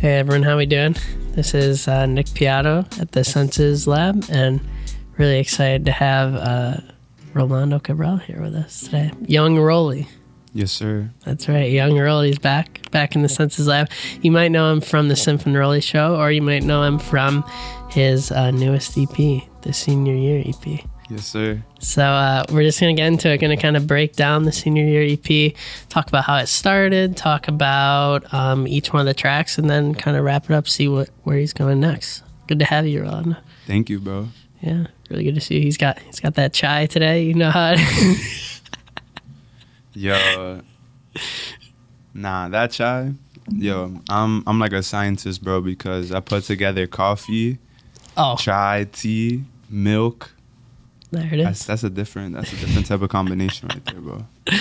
Hey everyone, how we doing? This is uh, Nick Piatto at the Senses Lab, and really excited to have uh, Rolando Cabral here with us today. Young Roley, Yes, sir. that's right. Young Roley's back, back in the Senses Lab. You might know him from the Symphon Roley Show, or you might know him from his uh, newest EP, the Senior Year EP. Yes, sir. So uh, we're just gonna get into it. Gonna kind of break down the senior year EP, talk about how it started, talk about um, each one of the tracks, and then kind of wrap it up. See what where he's going next. Good to have you, Ron. Thank you, bro. Yeah, really good to see you. He's got he's got that chai today. You know how. It Yo, nah, that chai. Yo, I'm I'm like a scientist, bro, because I put together coffee, oh, chai, tea, milk. There it That's that's a different that's a different type of combination right there, bro.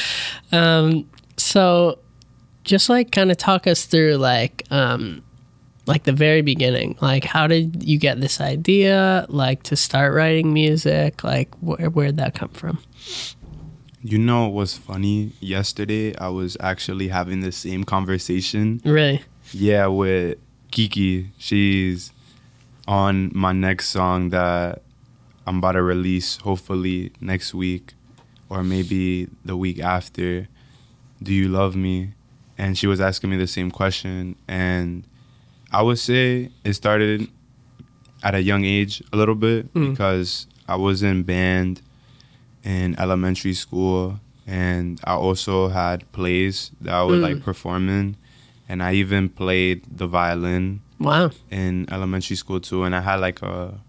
Um, so just like kind of talk us through like um like the very beginning like how did you get this idea like to start writing music like where where'd that come from You know what was funny? Yesterday, I was actually having the same conversation. really Yeah, with Kiki. She's on my next song that I'm about to release hopefully next week or maybe the week after. Do you love me? And she was asking me the same question. And I would say it started at a young age a little bit Mm. because I was in band in elementary school and I also had plays that I would Mm. like perform in. And I even played the violin wow in elementary school too and I had like a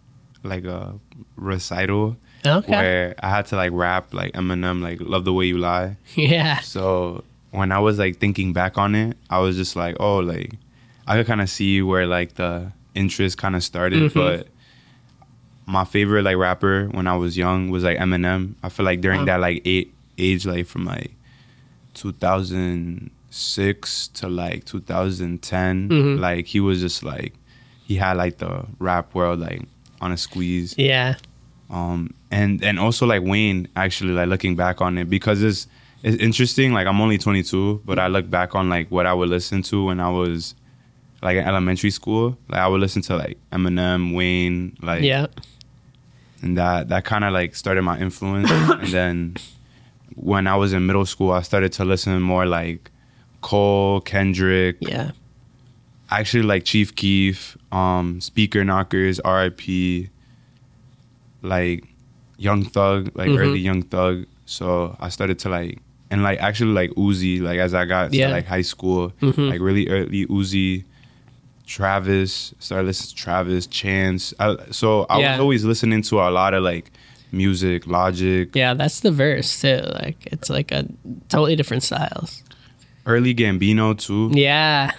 like a recital okay where I had to like rap like Eminem like love the way you lie. yeah So when I was like thinking back on it, I was just like, oh, like I could kind of see where like the interest kind of started. Mhm. But my favorite like rapper when I was young was like Eminem. I feel like during Wow. that like eight age, like from like 2006 to like 2010, Mhm. like he was just like he had like the rap world like on a squeeze. Yeah. Um and and also like wayne actually like looking back on it because it's it's interesting like i'm only 22 but i look back on like what i would listen to when i was like in elementary school. Like i would listen to like eminem wayne like yeah. and that that kind of like started my influence. And then when i was in middle school i started to listen more like cole kendrick yeah actually like Chief Keef, um, Speaker Knockerz, R.I.P. Like Young Thug, like Mhm. early Young Thug. So I started to like and like actually like Uzi, like as I got Yeah. to like high school, Mhm. like really early Uzi, Travis, started listening to Travis, Chance. I, so I Yeah. was always listening to a lot of like music, Logic, yeah that's the verse too like it's like a totally different styles early Gambino too. yeah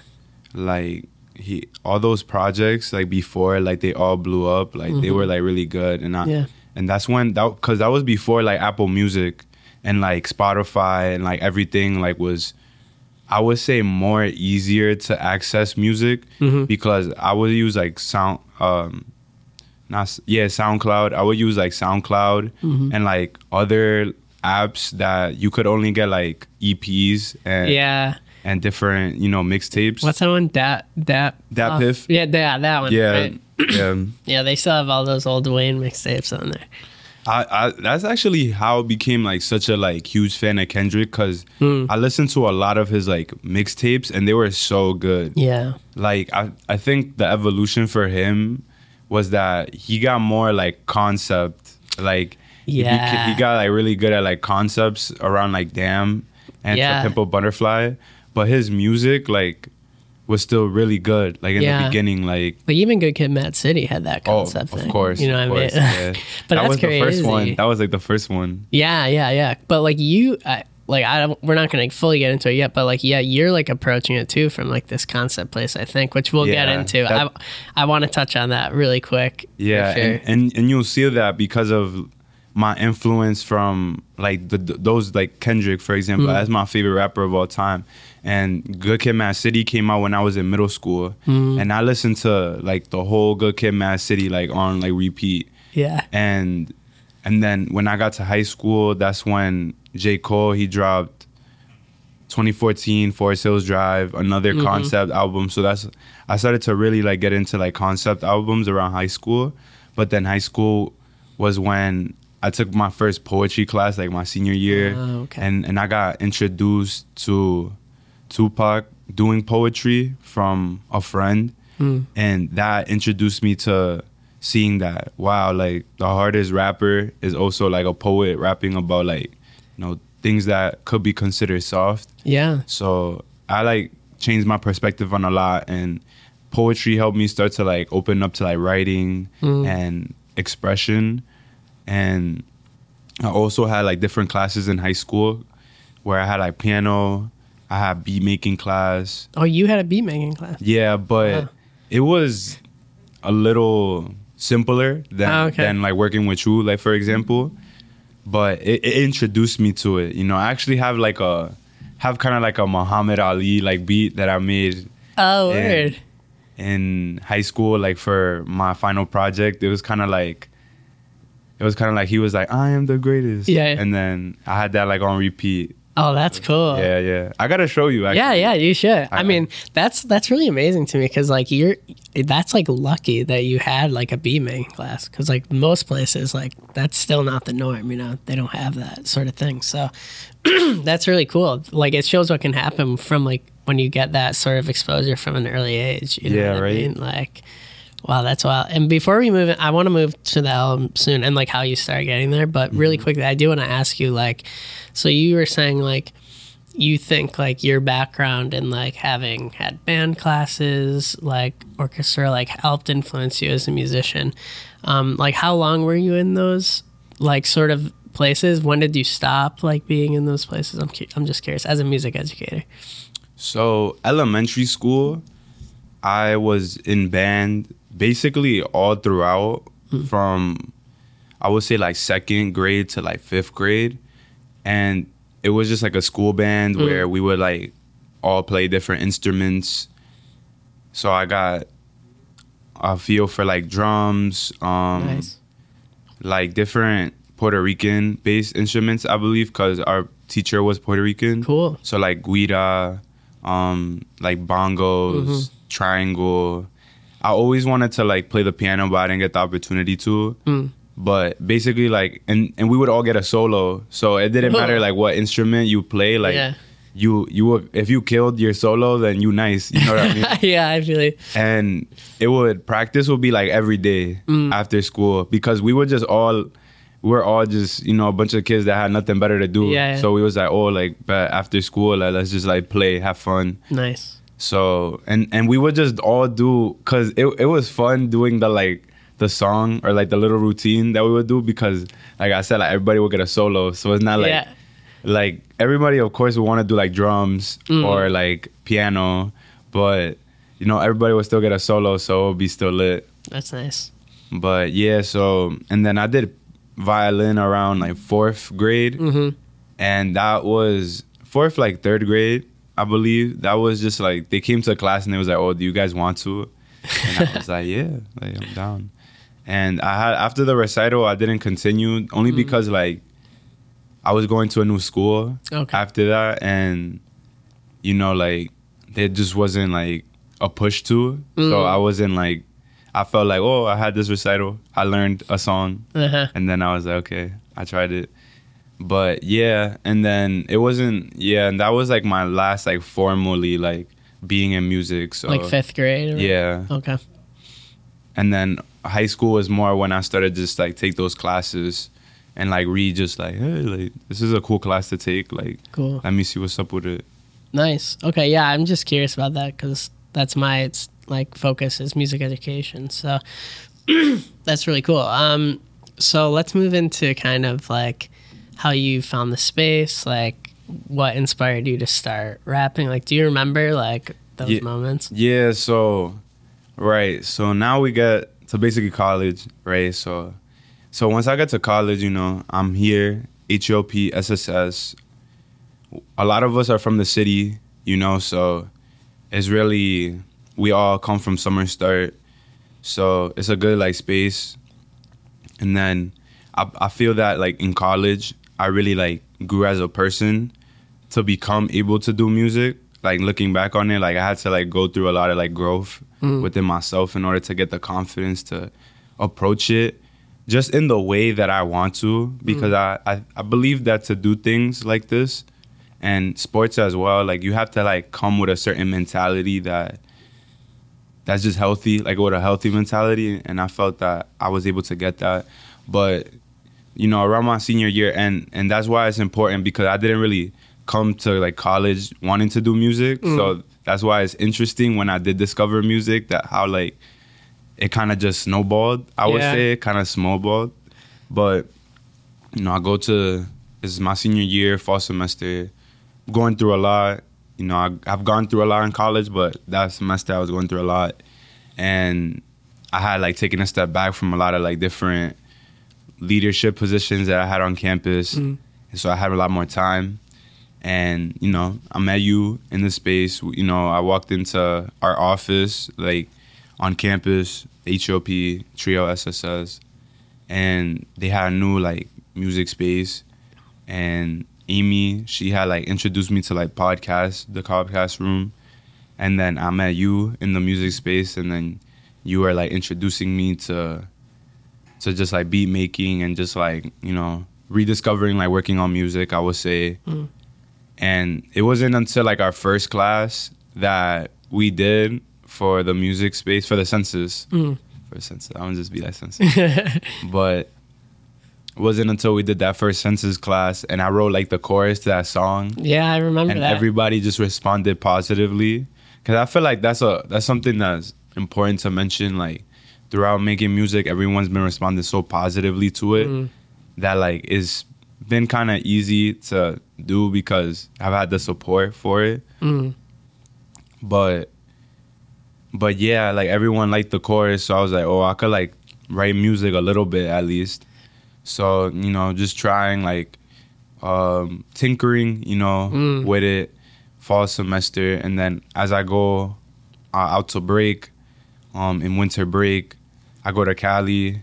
like he all those projects like before like they all blew up like they were like really good and I, Yeah. and that's when that because that was before like Apple Music and like Spotify and like everything like was I would say more easier to access music Mhm. because I would use like sound um not s- yeah SoundCloud I would use like SoundCloud Mm-hmm. and like other apps that you could only get like EPs and yeah and different you know mixtapes what's that one dat dat Dat oh, Piff? yeah that, that one Yeah, right? yeah. yeah they still have all those old wayne mixtapes on there I, I that's actually how I became like such a like huge fan of Kendrick because Hmm. I listened to a lot of his like mixtapes and they were so good. yeah Like I I think the evolution for him was that he got more like concept like he Yeah. he, got like really good at like concepts around like Damn and Yeah. To Pimp a Butterfly, but his music like was still really good like in Yeah. the beginning like Like even Good Kid, Mad City had that concept. Oh, concept of thing. course. You know what I mean? yeah. but that that's was crazy. the first one. That was like the first one. yeah, yeah, yeah. But like you, I, like I don't. We're not going to fully get into it yet. But like, yeah, you're like approaching it too from like this concept place. I think, which we'll get into. that- I I want to touch on that really quick. Yeah, sure. and, and and you'll see that because of my influence from like the, the- those like Kendrick, for example, Mm. that's my favorite rapper of all time. And Good Kid, Mad City came out when I was in middle school, Mm. and I listened to like the whole Good Kid, Mad City like on like repeat. yeah, and and then when I got to high school, that's when J Cole he dropped 2014 Forest Hills Drive, another concept album. So that's I started to really like get into like concept albums around high school. But then high school was when I took my first poetry class, like my senior year, Oh, okay. and and I got introduced to Tupac doing poetry from a friend, Hmm. and that introduced me to seeing that wow, like the hardest rapper is also like a poet rapping about like you know things that could be considered soft. Yeah. So I like changed my perspective on a lot and poetry helped me start to like open up to like writing and expression and I also had like different classes in high school where I had like piano, I had beat making class. Oh, you had a beat making class. Yeah, but it was a little simpler than Ah, okay. than like working with you, like for example. But it, it introduced me to it. You know, I actually have like a have kind of like a Muhammad Ali like beat that I made Oh, Yeah. weird. in high school, like for my final project. It was kind of like it was kind of like he was like, "I am the greatest," yeah. and then I had that like on repeat. Oh, that's cool. Yeah, yeah. I gotta show you. Actually. Yeah, yeah, you should. I, I- mean, that's that's really amazing to me because like you're that's like lucky that you had like a beat making class because like most places like that's still not the norm. You know, they don't have that sort of thing. So that's really cool. Like it shows what can happen from like when you get that sort of exposure from an early age. You know Yeah, what I right. mean? Like. Wow, that's wild. And before we move, in, I want to move to the album soon and like how you start getting there. But really Mm-hmm. quickly, I do want to ask you like, so you were saying like, you think like your background and like having had band classes, like orchestra, like helped influence you as a musician. Um, like how long were you in those like sort of places? When did you stop like being in those places? I'm cu- I'm just curious as a music educator. So elementary school, I was in band basically all throughout from I would say like second grade to like fifth grade. And it was just like a school band where we would like all play different instruments. So I got a feel for like drums, um nice. like different Puerto Rican based instruments, I believe, because our teacher was Puerto Rican. Cool. So like guira, um, like bongos, Mm-hmm. triangle. I always wanted to like play the piano, but I didn't get the opportunity to. Mm. But basically, like, and and we would all get a solo, so it didn't matter like what instrument you play. Like, Yeah. you you would, if you killed your solo, then you nice. You know what I mean? yeah, I feel you. and it would practice would be like every day Mm. after school because we were just all we're all just you know a bunch of kids that had nothing better to do Yeah, yeah. so we was like oh like but after school like let's just like play have fun Nice. So and and we would just all do because it, it was fun doing the like the song or like the little routine that we would do because like i said like everybody would get a solo so it's not like yeah. like everybody of course would want to do like drums Mm. or like piano but you know everybody would still get a solo so it would be still lit That's nice. but yeah so and then i did violin around like fourth grade Mm-hmm. and that was fourth like third grade i believe that was just like they came to a class and they was like oh do you guys want to and i was like yeah like i'm down and i had after the recital i didn't continue only because like i was going to a new school Okay. after that and you know like there just wasn't like a push to so Mm. i wasn't like i felt like oh i had this recital i learned a song Uh-huh. and then I was like, okay, I tried it. But yeah, and then it wasn't yeah, and that was like my last like formally like being in music. So like fifth grade. Or? yeah, Okay. and then high school was more when I started just like take those classes and like read just like hey like this is a cool class to take like Cool. let me see what's up with it. Nice. Okay. Yeah, I'm just curious about that because that's my it's like focus is music education. So that's really cool. Um, so let's move into kind of like how you found the space, like what inspired you to start rapping. Like, do you remember like those Yeah. moments? Yeah, so right. So now we get to basically college, right? So so once I get to college, you know, I'm here, HOP, SSS. A lot of us are from the city, you know, so it's really we all come from summer start. So it's a good like space. And then I, I feel that like in college, I really like grew as a person to become able to do music. Like looking back on it, like I had to like go through a lot of like growth mm. within myself in order to get the confidence to approach it just in the way that I want to because mm. I, I I believe that to do things like this and sports as well like you have to like come with a certain mentality that that's just healthy like with a healthy mentality. And I felt that I was able to get that. But you know around my senior year and and that's why it's important because I didn't really come to like college wanting to do music. Mm. So that's why it's interesting when I did discover music that how like it kind of just snowballed I would say kind of snowballed. But you know I go to this is my senior year fall semester going through a lot. You know I, I've gone through a lot in college but that semester I was going through a lot. And I had like taken a step back from a lot of like different leadership positions that I had on campus, mm. and so I had a lot more time. And you know, I met you in the space. You know, I walked into our office like on campus, HOP Trio SSS, and they had a new like music space. And Amy, she had like introduced me to like podcast, the podcast room, and then I met you in the music space, and then you were like introducing me to to just like beat making and just like you know rediscovering like working on music i would say. And it wasn't until like our first class that we did for the music space for the census. Mm. for the census. I'm gonna just be like census but it wasn't until we did that first census class and i wrote like the chorus to that song. Yeah, I remember and that. everybody just responded positively. Because i feel like that's a that's something that's important to mention like throughout making music everyone's been responding so positively to it Mm. that like it's been kind of easy to do because i've had the support for it Mm. but but yeah like everyone liked the chorus so i was like oh i could like write music a little bit at least so you know just trying like um tinkering you know Mm. with it fall semester and then as i go uh, out to break um in winter break i go to cali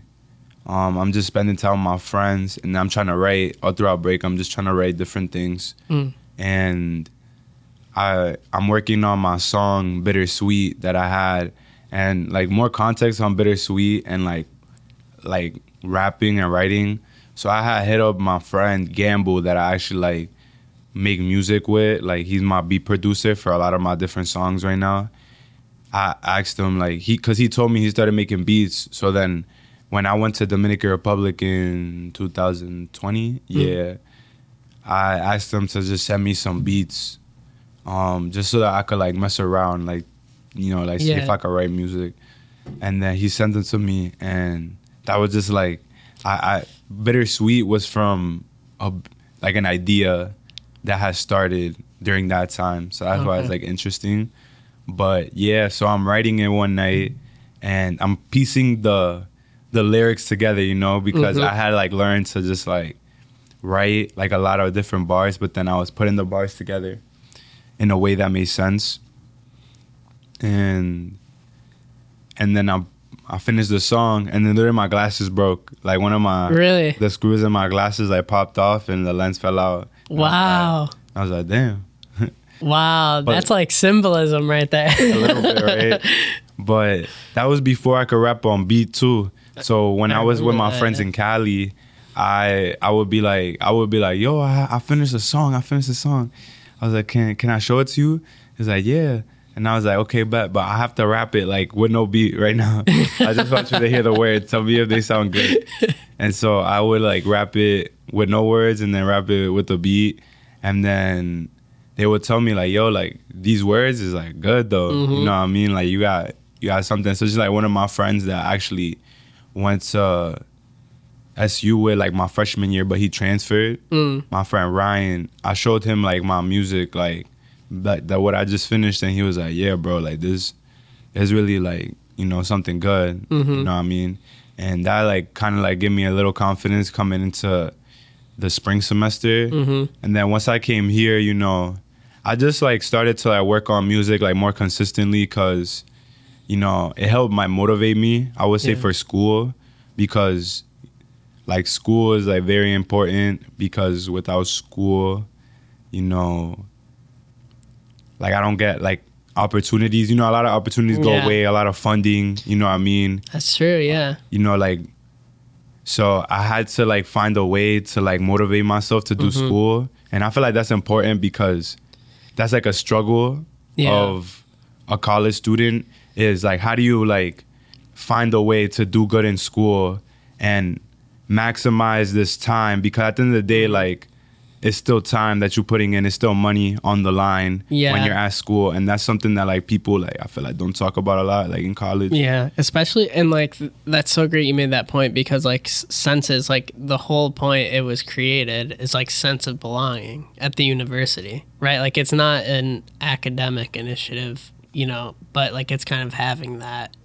um i'm just spending time with my friends and i'm trying to write all throughout break i'm just trying to write different things Mm. and I I'm working on my song Bittersweet that I had and like more context on Bittersweet and like like rapping and writing. So I had hit up my friend Gamble that I actually like make music with. Like he's my beat producer for a lot of my different songs right now. I asked him like he cuz he told me he started making beats. So then when I went to Dominican Republic in 2020, yeah, I asked him to just send me some beats um, just so that I could like mess around, like you know, like see if I could write music. And then he sent them to me, and that was just like, I, I bittersweet was from a like an idea that has started during that time, so that's why it's like interesting. But yeah, so I'm writing it one night, and I'm piecing the the lyrics together, you know, because Mhm. I had like learned to just like write like a lot of different bars, but then I was putting the bars together in a way that made sense. And and then I I finished the song and then literally my glasses broke. Like one of my Really? the screws in my glasses like popped off and the lens fell out. Wow. I was like, damn. Wow. But- That's like symbolism right there. a little bit, right? But that was before I could rap on beat too. So when I, I was with my that, friends yeah. in Cali, I I would be like I would be like, yo, I, I finished a song. I finished a song. I was like, can can I show it to you? He's like, yeah. And I was like, okay, but but I have to rap it like with no beat right now. I just want you to hear the words. Tell me if they sound good. And so I would like rap it with no words and then rap it with a beat. And then they would tell me like, yo, like these words is like good though. You know what I mean? Like you got you got something. So just like one of my friends that actually went to SU with like my freshman year, but he transferred. Mm. My friend Ryan, I showed him like my music, like that, that what I just finished, and he was like, "Yeah, bro, like this is really like you know something good." You know what I mean? And that like kind of like gave me a little confidence coming into the spring semester. Mhm. And then once I came here, you know, I just like started to like work on music like more consistently because, you know, it helped my motivate me. I would say Yeah. for school because, like, school is like very important because without school, you know, like I don't get like opportunities. You know, a lot of opportunities go Yeah. away. A lot of funding. You know what I mean? That's true. Yeah. You know, like. So I had to like find a way to like motivate myself to do Mm-hmm. school, and I feel like that's important because that's like a struggle Yeah. of a college student is like how do you like find a way to do good in school and maximize this time because at the end of the day like it's still time that you're putting in it's still money on the line Yeah. when you're at school and that's something that like people like i feel like don't talk about a lot like in college Yeah, especially and like th- that's so great you made that point because like s- senses like the whole point it was created is like sense of belonging at the university, right? Like it's not an academic initiative, you know, but like it's kind of having that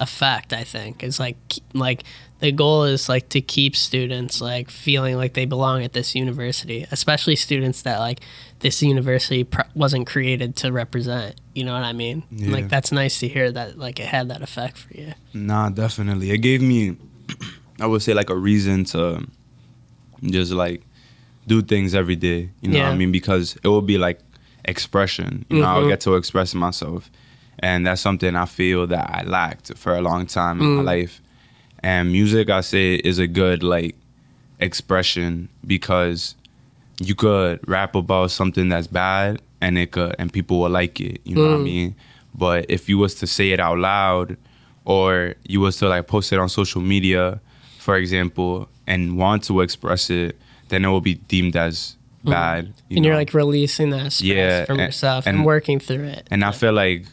effect. I think is like like the goal is like to keep students like feeling like they belong at this university, especially students that like this university pr- wasn't created to represent. You know what I mean? Yeah. Like that's nice to hear that like it had that effect for you. Nah, definitely. It gave me, I would say, like a reason to just like do things every day. You know what I mean? Because it will be like expression. You know, I'll Mhm. get to express myself. And that's something I feel that I lacked for a long time in my Mm. life. And music, I say, is a good like expression because you could rap about something that's bad and it could and people will like it. You know what I Mm. mean? But if you was to say it out loud or you was to like post it on social media, for example, and want to express it, then it will be deemed as bad. you Mm. and you're like releasing that stress Yeah, from and- yourself and, and- working through it. and I feel like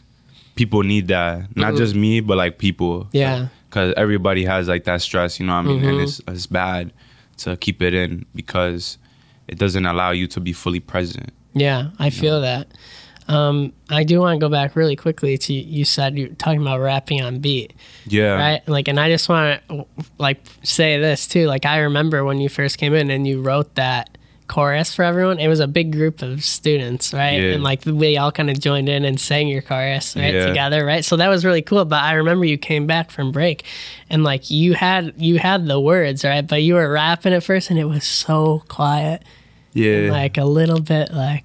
people need that. Not Mhm. just me, but like people. Yeah. Because everybody has like that stress, you know what I mean? And Mhm. it's, it's bad to keep it in because it doesn't allow you to be fully present. Yeah, I feel that. Um, I do want to go back really quickly to you said you're talking about rapping on beat, Yeah. right? Like, and I just want to like say this too. Like, I remember when you first came in and you wrote that chorus for everyone. It was a big group of students, right? Yeah. And like we all kind of joined in and sang your chorus right Yeah. together, right? So that was really cool. But I remember you came back from break, and like you had you had the words right, but you were rapping at first, and it was so quiet Yeah. like a little bit like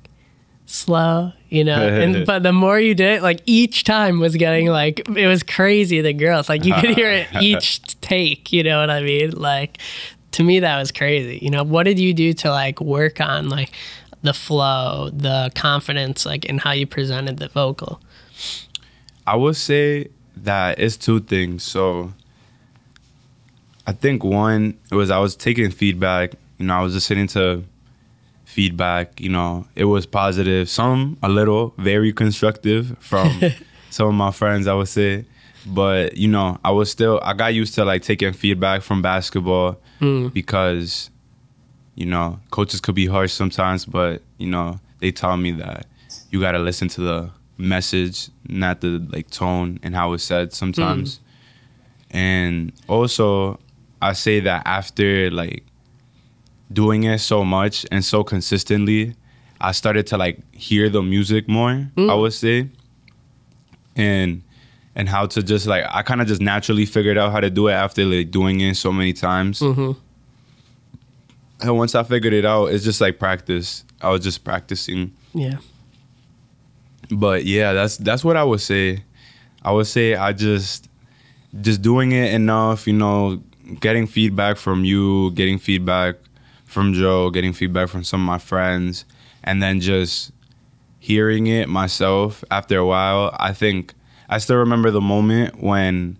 slow, you know. and but the more you did it, like each time was getting like it was crazy. The girls like you could hear it each take. You know what I mean? Like to me that was crazy. You know, what did you do to like work on like the flow, the confidence, like in how you presented the vocal? I would say that it's two things. So I think one it was I was taking feedback. You know, I was listening to feedback. You know, it was positive, some a little, very constructive from some of my friends. I would say, but you know, I was still I got used to like taking feedback from basketball hmm. because you know coaches could be harsh sometimes, but you know they taught me that you got to listen to the message, not the like tone and how it's said sometimes. Hmm. And also, I say that after like doing it so much and so consistently, I started to like hear the music more. I hmm. would say, and and how to just like I kind of just naturally figured out how to do it after like doing it so many times. Mm-hmm. And once I figured it out, it's just like practice. I was just practicing. Yeah. But yeah, that's that's what I would say. I would say I just just doing it enough, you know, getting feedback from you, getting feedback from Joe, getting feedback from some of my friends, and then just hearing it myself after a while. I think I still remember the moment when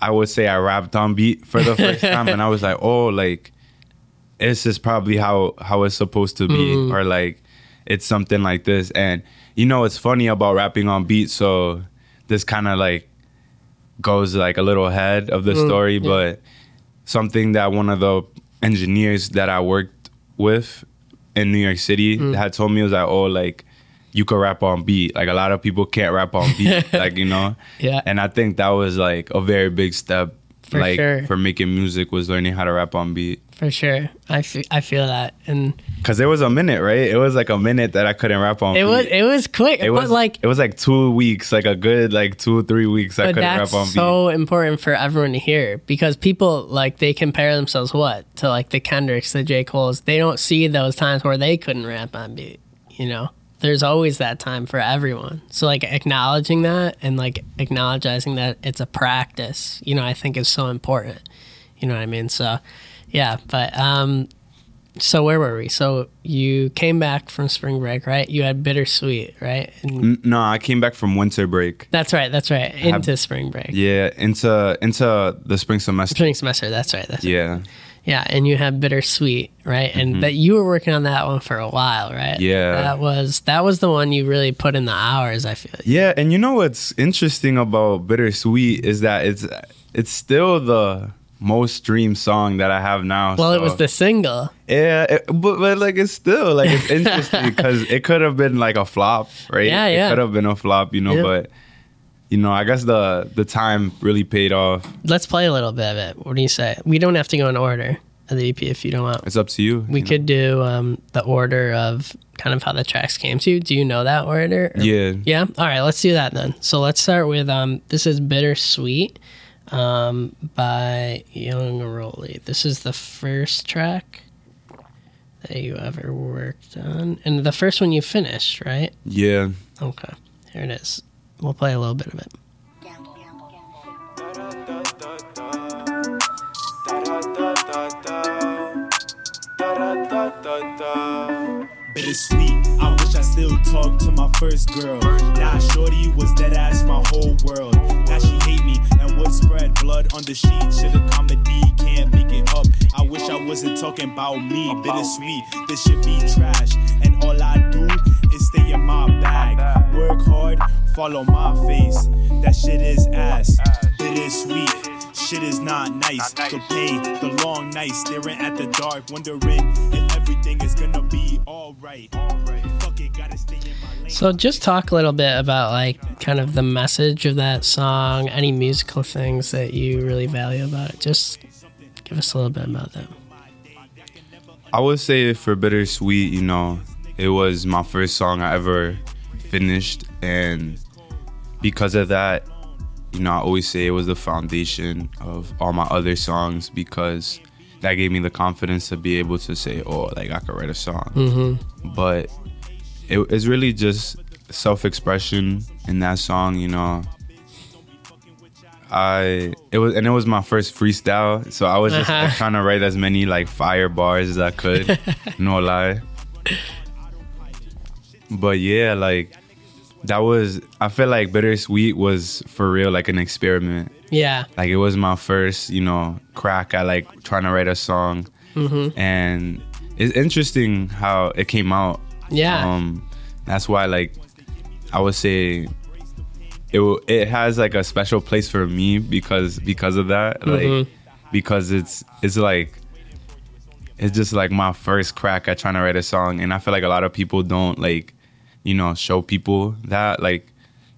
I would say I rapped on beat for the first time and I was like, "Oh, like this is probably how how it's supposed to be Mhm. or like it's something like this." And you know, it's funny about rapping on beat, so this kind of like goes like a little ahead of the Mm, story, yeah. but something that one of the engineers that I worked with in New York City Mm. had told me was like, oh, like you could rap on beat. Like a lot of people can't rap on beat, like you know. Yeah. And I think that was like a very big step, For like sure. for making music was learning how to rap on beat. For sure. I fe- I feel that. And Cause there was a minute, right? It was like a minute that I couldn't rap on. it beat. was it was quick. It but was like it was like two weeks, like a good like two three weeks. I couldn't rap on beat. so important for everyone to hear because people like they compare themselves what to like the Kendricks, the J Cole's. They don't see those times where they couldn't rap on beat. you know there's always that time for everyone. So like acknowledging that and like acknowledging that it's a practice you know i think is so important. You know what i mean? So yeah but um so where were we? So you came back from spring break right? You had bittersweet right? And no, I came back from winter break. that's right that's right. Into spring break. Yeah, into into the spring semester. spring semester that's right that's Yeah, Yeah, and you have bittersweet, right? And that you were working on that one for a while, right? Mm-hmm. Yeah. That was that was the one you really put in the hours, I feel. yeah, and you know what's interesting about bittersweet is that it's it's still the most streamed song that I have now. Well, it was the single. Yeah, it, but, but like it's still like it's interesting because it could have been like a flop, right? Yeah, It yeah. could have been a flop, you know. Yeah. But you know, I guess the the time really paid off. Let's play a little bit of it. What do you say? We don't have to go in order of the EP if you don't want. It's up to you. We you know? could do um, the order of kind of how the tracks came to you. Do you know that order? Or- Yeah. Yeah. All right. Let's do that then. So let's start with um. This is Bittersweet, um, by Young Roley. This is the first track that you ever worked on, and the first one you finished, right? Yeah. Okay. Here it is. We'll play a little bit of it. Bittersweet, I wish I still talk to my first girl. Now Shorty was dead ass my whole world. Now she hate me and would spread blood on the sheet. Shit a comedy, can't make it up. I wish I wasn't talking about me. Bittersweet, this should be trash. And all I do stay in my bag. Work hard, follow my face. That shit is ass. Bittersweet. Shit is not nice. The pain, the long nights, staring at the dark, wondering if everything is gonna be alright. Fuck it, gotta stay in my lane. So just talk a little bit about like kind of the message of that song, any musical things that you really value about it. Just give us a little bit about that. I would say for Bittersweet, you know, it was my first song I ever finished. And because of that, you know, I always say it was the foundation of all my other songs because that gave me the confidence to be able to say, oh, like I could write a song. Mm-hmm. But it, it's really just self expression in that song, you know. I it was and it was my first freestyle, so I was just Uh-huh. trying to write as many like fire bars as I could, no lie. But yeah, like that was I feel like Bittersweet was for real like an experiment. Yeah. Like it was my first, you know, crack at like trying to write a song, Mm-hmm. and it's interesting how it came out. Yeah. Um, that's why like I would say it it has like a special place for me because because of that like Mhm. because it's it's like it's just like my first crack at trying to write a song and I feel like a lot of people don't like you know show people that like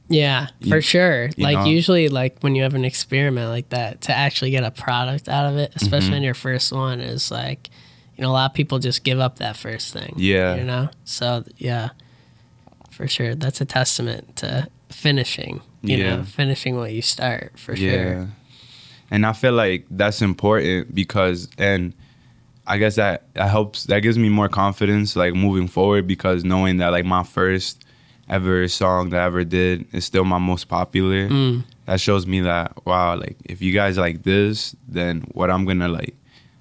Yeah, for You- sure. you Like know? usually like when you have an experiment like that to actually get a product out of it, especially Mm-hmm. in your first one is like you know, a lot of people just give up that first thing. Yeah. You know? So yeah. For sure. That's a testament to finishing. You Yeah. know, finishing what you start for Yeah. sure. And I feel like that's important because and I guess that, that helps that gives me more confidence like moving forward because knowing that like my first ever song that I ever did is still my most popular. Mm. That shows me that wow, like if you guys like this, then what I'm gonna like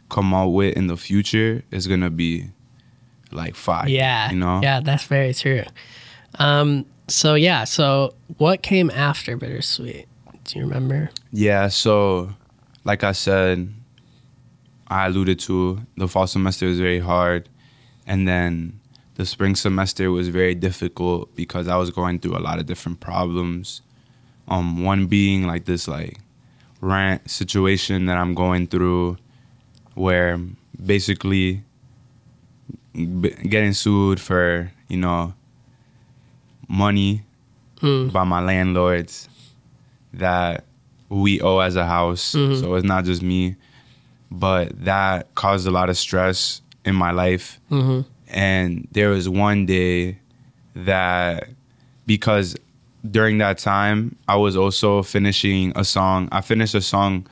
come out with in the future is gonna be like fire. Yeah. You know? Yeah, that's very true. Um so yeah, so what came after Bittersweet? Do you remember? Yeah, so like I said, I alluded to the fall semester was very hard, and then the spring semester was very difficult because I was going through a lot of different problems. Um, one being like this like rant situation that I'm going through, where basically b- getting sued for you know money Mm. by my landlords that we owe as a house. Mhm. So it's not just me, but that caused a lot of stress in my life. Mm-hmm. And there was one day that because during that time I was also finishing a song. I finished a song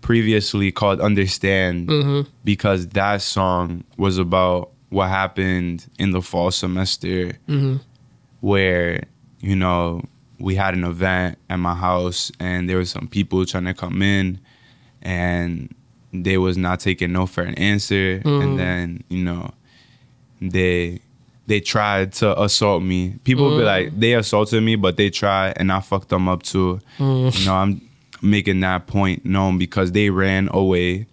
previously called Understand Mm-hmm. because that song was about what happened in the fall semester where you know we had an event at my house and there was some people trying to come in and they was not taking no for an answer. And mm-hmm. then you know they they tried to assault me. People be mm. like they assaulted me but they tried and i fucked them up too. Mm. You know i'm making that point known because they ran away.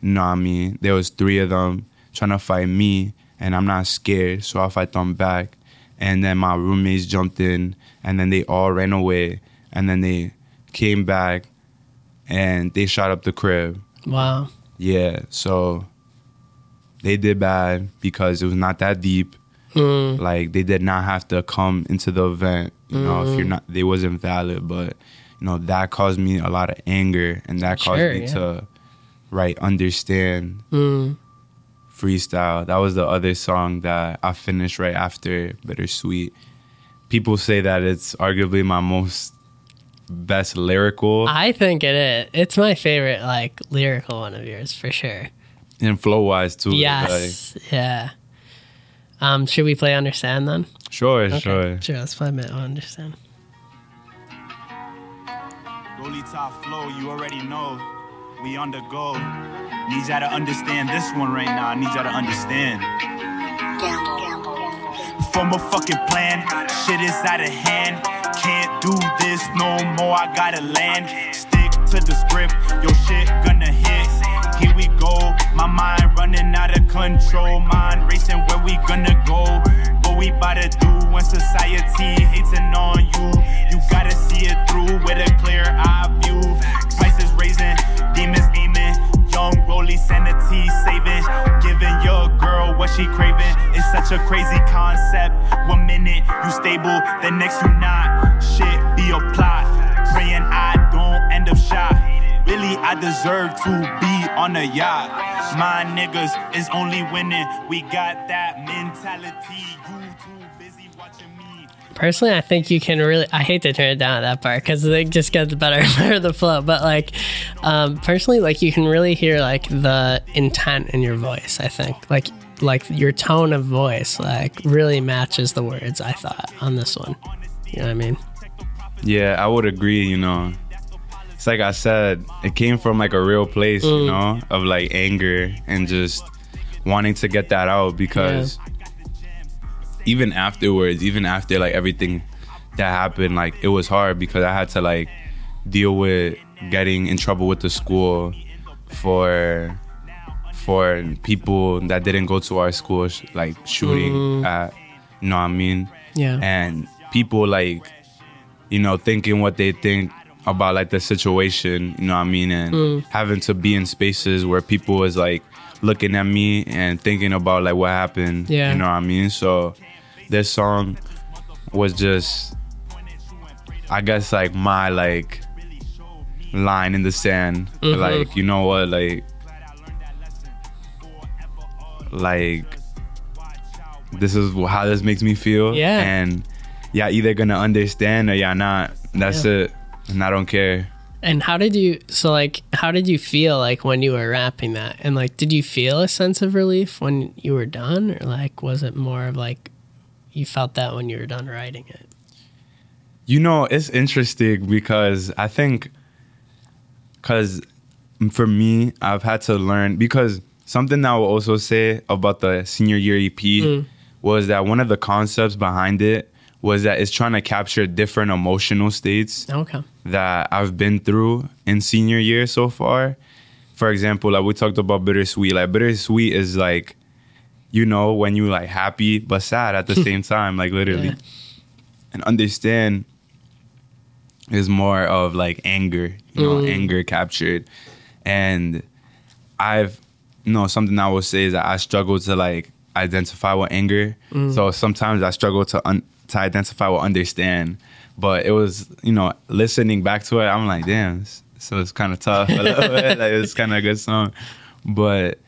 You know what i mean? There was three of them trying to fight me and i'm not scared so i fight them back. And then my roommates jumped in and then they all ran away and then they came back and they shot up the crib Wow. yeah so they did bad because it was not that deep Mm. like they did not have to come into the event you know if you're not they wasn't valid but you know that caused me a lot of anger and that caused Sure, me yeah. to write understand Mm. freestyle that was the other song that i finished right after bittersweet people say that it's arguably my most best lyrical I think it is. It's my favorite, like lyrical one of yours for sure. and flow wise too like, Yes. yeah. Um, should we play Understand then? sure Okay. sure Sure. Let's play Minute Understand. Roley top flow, you already know. We on the go. Need y'all to understand this one right now. I need y'all to understand. From a fucking plan, shit is out of hand. Do this no more. I gotta land. Stick to the script, your shit gonna hit. Here we go. My mind running out of control. Mind racing where we gonna go. What we bout to do when society hating on you. You gotta see it through with a clear eye view. Prices raising, demons aiming. Young Roley sanity saving. Giving your girl what she craving. It's such a crazy concept. One minute you stable, the next you not. Shit be a plot. Praying I don't end up shot. Really, I deserve to be on a yacht. My niggas is only winning. We got that mentality. You too busy watching me. Personally, I think you can really. I hate to turn it down at that part because it just gets better and better the flow. But like, um, personally, like you can really hear like the intent in your voice. I think like like your tone of voice like really matches the words. I thought on this one. You know what I mean? Yeah, I would agree, you know. It's like I said, it came from like a real place, you know, of like anger and just wanting to get that out because even afterwards, even after like everything that happened, like it was hard because I had to like deal with getting in trouble with the school for for people that didn't go to our school sh- like shooting mm-hmm. at you know what I mean? Yeah. and people like you know thinking what they think about like the situation you know what i mean and mm. having to be in spaces where people is like looking at me and thinking about like what happened Yeah. you know what i mean so this song was just i guess like my like line in the sand mm-hmm. like you know what like like this is how this makes me feel Yeah. and y'all either gonna understand or y'all not that's Yeah. it and i don't care And how did you? So like, how did you feel like when you were rapping that? And like, did you feel a sense of relief when you were done, or like, was it more of like you felt that when you were done writing it? You know, it's interesting because I think, because for me, I've had to learn because something that I will also say about the senior year EP mm. was that one of the concepts behind it was that it's trying to capture different emotional states Okay. that I've been through in senior year so far. For example, like we talked about bittersweet. Like bittersweet is like, you know, when you like happy but sad at the same time, like literally. Yeah. And understand is more of like anger, you know, mm. anger captured. And I've you know, something I will say is that I struggle to like identify with anger. Mm. So sometimes I struggle to un- to identify with understand. But it was, you know, listening back to it, I'm like, damn. So it's kind of tough a little bit. Like it's kind of a good song, but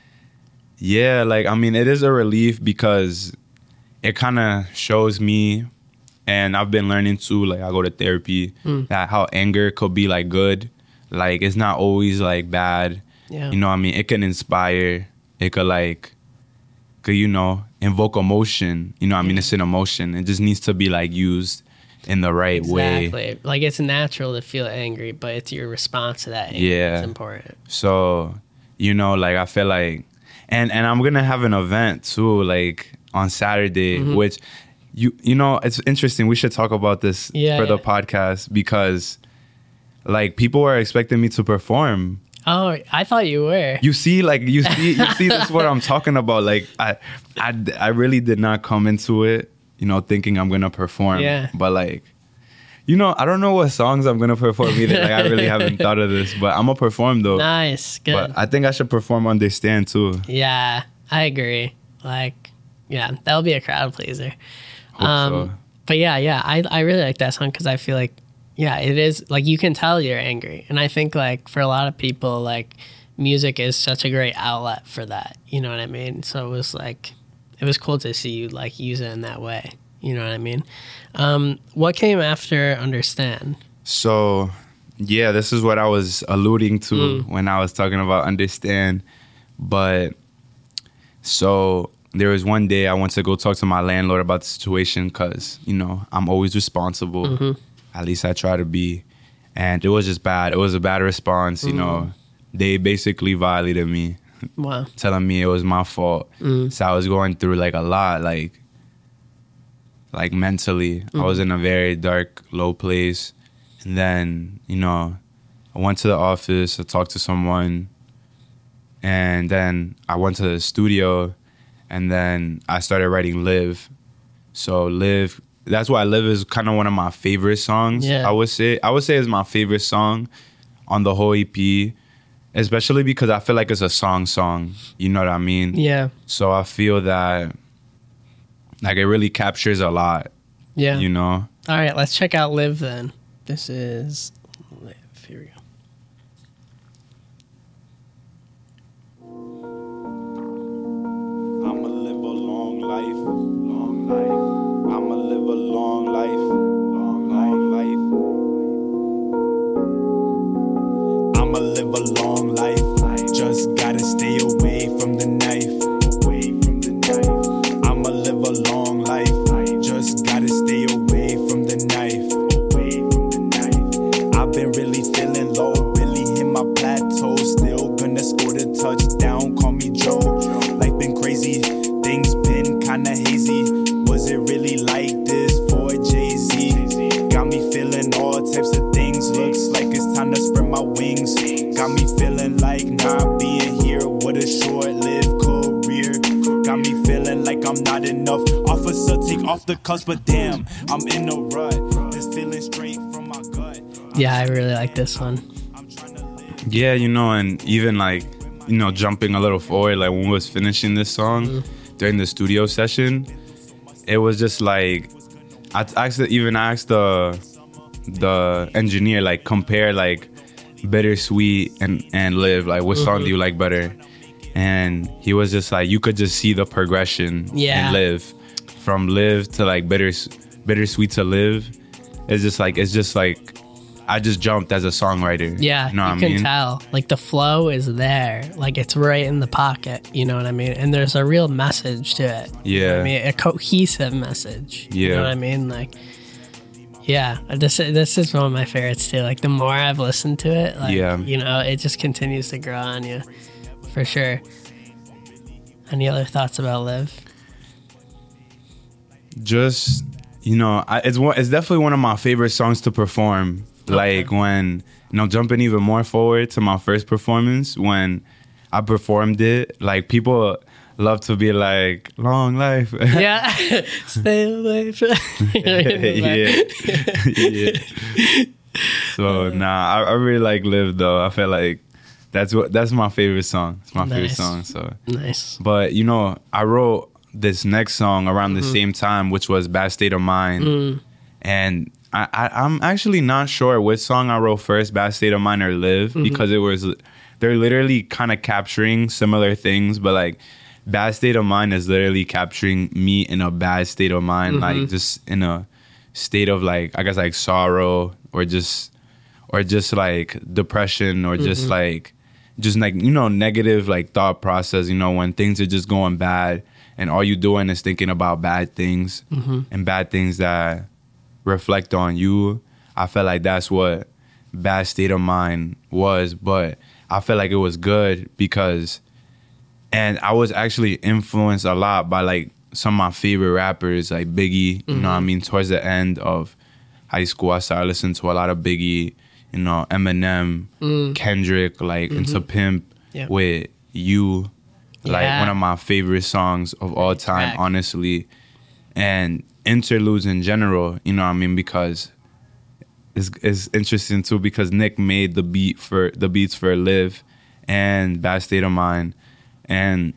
yeah, like I mean, it is a relief because it kind of shows me, and I've been learning too. Like I go to therapy, hmm. that how anger could be like good. Like it's not always like bad. Yeah. You know what I mean? It can inspire. It could like could you know invoke emotion. You know, I mean, Yeah. it's an emotion. It just needs to be like used in the right way. Exactly. Like it's natural to feel angry, but it's your response to that anger Yeah. that's important. So, you know, like I feel like and and I'm gonna have an event too, like on Saturday, Mm-hmm. which you you know, it's interesting. We should talk about this Yeah, for the podcast because like people are expecting me to perform. Oh, I thought you were. You see, like you see you see this is what I'm talking about. Like I I I really did not come into it, you know, thinking I'm gonna perform. Yeah. But like you know, I don't know what songs I'm gonna perform either. Like I really haven't thought of this, but I'm gonna perform though. nice. Good. But I think I should perform Understand too. yeah, I agree. Like, yeah, that'll be a crowd pleaser. Hope Um, so. But yeah, yeah, I, I really like that song because I feel like, yeah, it is like you can tell you're angry. And I think like for a lot of people, like music is such a great outlet for that. You know what I mean? So it was like, it was cool to see you like use it in that way. You know what I mean? Um, what came after Understand? So, yeah, this is what I was alluding to Mm. when I was talking about understand. But so there was one day I went to go talk to my landlord about the situation because you know I'm always responsible. Mm-hmm. At least I try to be, and it was just bad. It was a bad response. You know, Mm. they basically violated me. Wow. telling me it was my fault. Mm. So I was going through like a lot, like like mentally. I was in a very dark, low place. And then, you know, I went to the office, I talked to someone, and then I went to the studio and then I started writing Live. So Live that's why Live is kind of one of my favorite songs. Yeah. I would say I would say it's my favorite song on the whole EP, especially because I feel like it's a song song. You know what I mean? Yeah. So I feel that like it really captures a lot, Yeah. you know? All right, let's check out Live then. This is Live. Here we go. I'ma live a long life, long life. I'ma live a long life, long, long life. I'ma live a long life. Just gotta off the cuffs, but damn, I'm in a rut. Just feeling straight from my gut. Yeah, I really like this one. I'm trying to live. Yeah, you know, and even like, you know, jumping a little forward, like when we was finishing this song mm. during the studio session, it was just like I asked even asked the the engineer like compare like bittersweet and and live like what song do mm-hmm. you like better and he was just like you could just see the progression Yeah. in live from live to like bitter bittersweet to live it's just like it's just like I just jumped as a songwriter Yeah, you know you what I can mean tell. Like the flow is there. Like it's right in the pocket. You know what I mean? And there's a real message to it. You know Yeah. I mean, a cohesive message. Yeah, You know Yeah. what I mean? Like, yeah, this this is one of my favorites too. Like the more I've listened to it, like Yeah. you know, it just continues to grow on you, for sure. Any other thoughts about Live? Just you know I, it's one it's definitely one of my favorite songs to perform. Like when you know jumping even more forward to my first performance when i performed it like people love to be like long life. Yeah, stay away from. yeah. Yeah. So uh-huh. nah I, I really like live though. I feel like that's what that's my favorite song. It's my favorite song so. Nice. but you know, I wrote this next song around Mm-hmm. the same time, which was "Bad State of Mind," Mm. and I, I, I'm actually not sure which song I wrote first, "Bad State of Mind" or "Live," Mm-hmm. because it was they're literally kind of capturing similar things, but like "Bad State of Mind" is literally capturing me in a bad state of mind, Mm-hmm. like just in a state of like I guess like sorrow or just or just like depression or just Mm-hmm. like just like you know negative like thought process. You know when things are just going bad and all you doing is thinking about bad things mm-hmm. and bad things that reflect on you. I felt like that's what bad state of mind was, but I felt like it was good because and I was actually influenced a lot by like some of my favorite rappers like Biggie, you know what I mm-hmm. mean? Towards the end of high school, I started listening to a lot of Biggie, you know, Eminem, mm. Kendrick, like mm-hmm. into Pimp Yeah. with you. Like one of my favorite songs of all time, back. honestly. And interludes in general, you know what I mean? Because it's, it's interesting too because Nick made the beat for the beats for Live and Bad State of Mind. And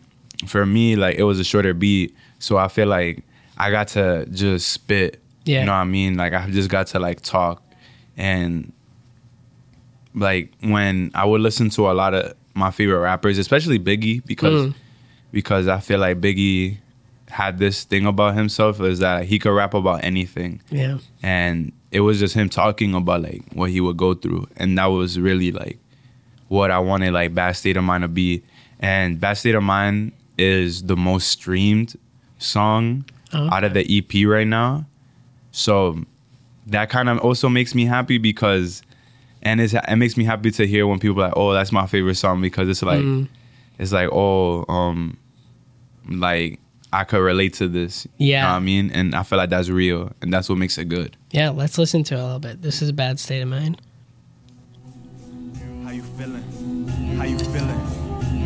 for me, like it was a shorter beat. So I feel like I got to just spit. Yeah. You know what I mean? Like I just got to like talk. And like when I would listen to a lot of my favorite rappers, especially Biggie, because Mm. because I feel like Biggie had this thing about himself is that he could rap about anything. Yeah. and it was just him talking about like what he would go through. And that was really like what i wanted like bad state of mind to be. And bad state of mind is the most streamed song Oh, out of the ep right now. So that kind of also makes me happy because and it's, it makes me happy to hear when people are like oh that's my favorite song because it's like Mm. it's like oh um like i could relate to this you Yeah. know what i mean and i feel like that's real and that's what makes it good Yeah, let's listen to it a little bit. This is a bad state of mind. How you feeling? How you feeling?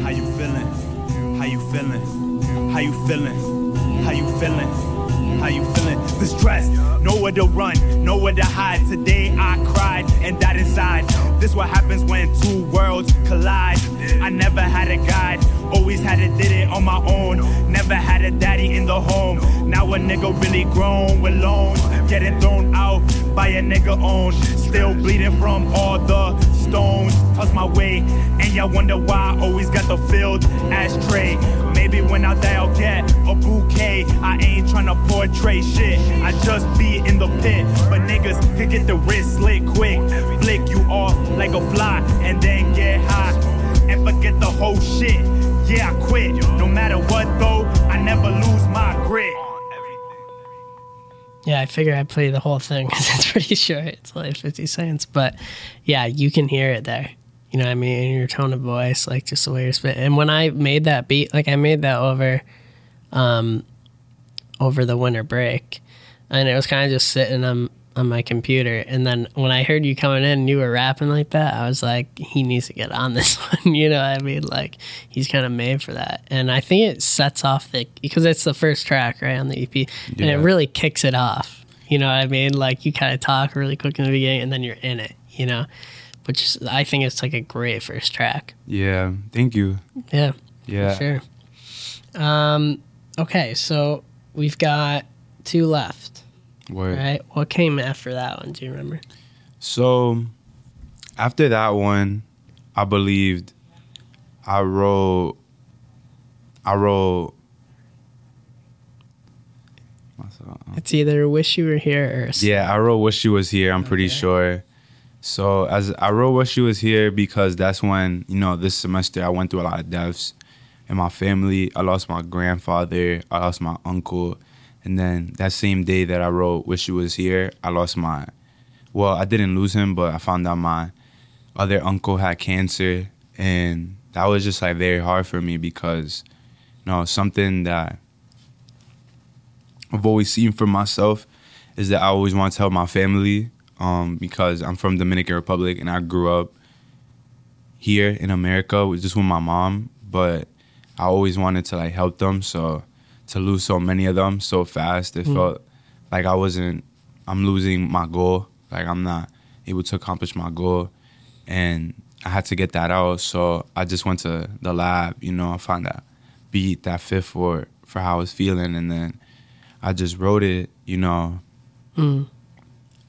How you feeling? How you feeling? How you feeling? How you feeling? How you feeling? Distressed, nowhere to run, nowhere to hide. Today I cried and died inside. This what happens when two worlds collide. I never had a guide, always had to did it on my own. Never had a daddy in the home. Now a nigga really grown with loans, getting thrown out by a nigga own. Still bleeding from all the stones. Toss my way, and y'all wonder why I always got the filled ashtray. Maybe when I die, I'll get a bouquet. I ain't tryna portray shit. I just be in the pit. But niggas can get the wrist slit quick. Flick you off like a fly, and then get high. And forget the whole shit. Yeah, I quit. No matter what, though, I never lose my grit. Yeah, I figure I'd play the whole thing because it's pretty short. It's like 50 seconds. But yeah, you can hear it there. You know what I mean? In your tone of voice, like just the way you're spitting. And when I made that beat, like I made that over um over the winter break. And it was kind of just sitting on on my computer. And then when I heard you coming in and you were rapping like that, I was like, he needs to get on this one. you know what I mean? Like he's kind of made for that. And I think it sets off the because it's the first track, right, on the EP. And it really kicks it off. You know what I mean? Like you kind of talk really quick in the beginning and then you're in it, you know? Which I think it's like a great first track. Yeah, thank you. Yeah. Yeah. For sure. Um, okay, so we've got two left, Word. right? What came after that one? Do you remember? So after that one, I believed I wrote I wrote It's either "Wish You Were Here" or Yeah, I wrote Wish You Was Here, I'm pretty sure. So as I wrote Wish She Was Here because that's when, you know, this semester I went through a lot of deaths in my family. I lost my grandfather, I lost my uncle, and then that same day that I wrote Wish She Was Here, I lost my well, I didn't lose him, but I found out my other uncle had cancer and that was just like very hard for me because you know, something that I've always seen for myself is that I always want to help my family um, because I'm from Dominican Republic and I grew up here in America with just with my mom, but I always wanted to like help them. So to lose so many of them so fast, it felt like I wasn't. I'm losing my goal. Like I'm not able to accomplish my goal, and I had to get that out. So I just went to the lab. You know, I found that beat that fit for for how I was feeling, and then I just wrote it. You know, Mm.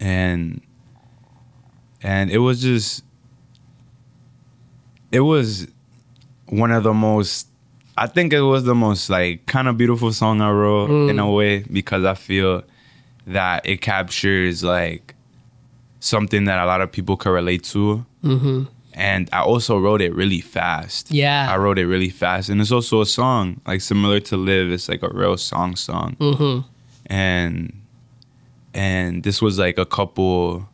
And and it was just it was one of the most I think it was the most like kind of beautiful song I wrote in a way because I feel that it captures like something that a lot of people can relate to Mm-hmm. and I also wrote it really fast. Yeah. I wrote it really fast, and it's also a song like similar to "Live." It's like a real song song, Mm-hmm. and and this was like a couple.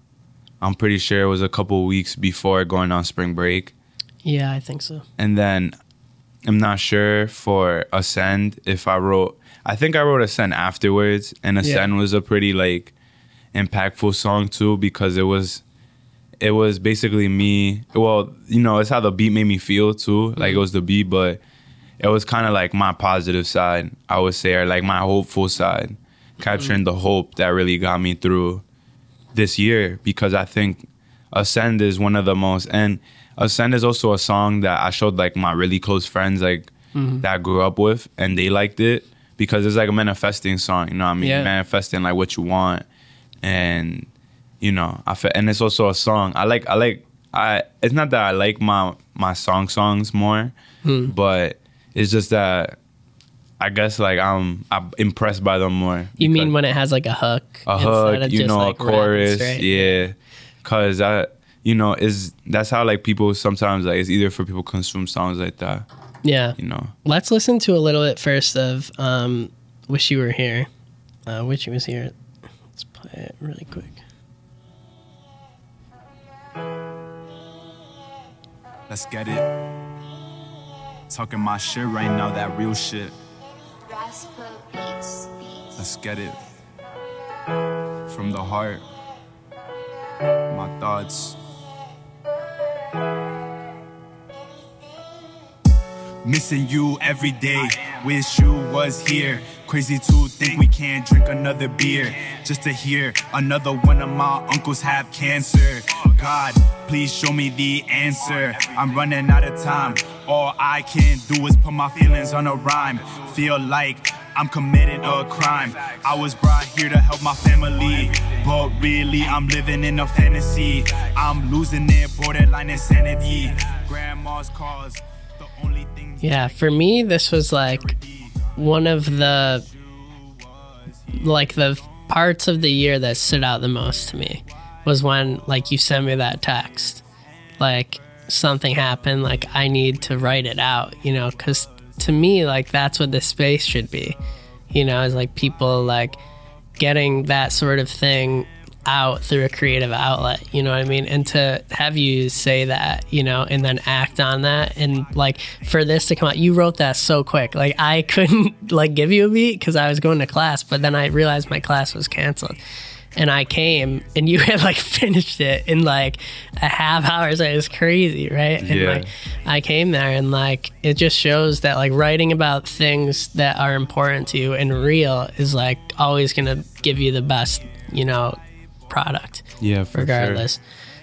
I'm pretty sure it was a couple weeks before going on spring break, Yeah, I think so. and then I'm not sure for Ascend if I wrote. I think I wrote Ascend afterwards, and Ascend was a pretty like impactful song too because it was it was basically me. Well, you know, it's how the beat made me feel too. Like it mm-hmm. was the beat, but it was kind of like my positive side, I would say, or like my hopeful side, capturing the hope that really got me through this year because I think Ascend is one of the most and Ascend is also a song that I showed like my really close friends like mm-hmm. that I grew up with and they liked it because it's like a manifesting song, you know what I mean? Yeah. Manifesting like what you want and you know, I fe- and it's also a song. I like I like I it's not that I like my my song songs more, hmm. but it's just that I guess like I'm I'm impressed by them more. You mean when it has like a hook? a hook, of you just, know, like, a chorus, raps, right? yeah. Cause I, you know, is that's how like people sometimes like it's either for people consume songs like that, Yeah. you know. Let's listen to a little bit first of um, "Wish You Were Here." Uh, "Wish You Was Here." Let's play it really quick. Let's get it. Talking my shit right now, that real shit. Let's get it. From the heart. My thoughts. Missing you every day. Wish you was here. Crazy to think we can't drink another beer. Just to hear another one of my uncles have cancer. God, please show me the answer. I'm running out of time. All I can do is put my feelings on a rhyme. Feel like I'm committing a crime. I was brought here to help my family, but really I'm living in a fantasy. I'm losing it, borderline insanity. Grandma's calls, the only thing. Yeah, for me, this was like one of the like the parts of the year that stood out the most to me was when like you sent me that text like something happened like i need to write it out you know because to me like that's what this space should be. You know is like people like getting that sort of thing out through a creative outlet you know what i mean? And to have you say that you know and then act on that and like for this to come out you wrote that so quick. Like i couldn't like give you a beat because i was going to class but then i realized my class was canceled and i came and you had like finished it in like a half hour so it was crazy right and Yeah. like I came there and like it just shows that like writing about things that are important to you and real is like always gonna give you the best, you know, product Yeah, for regardless.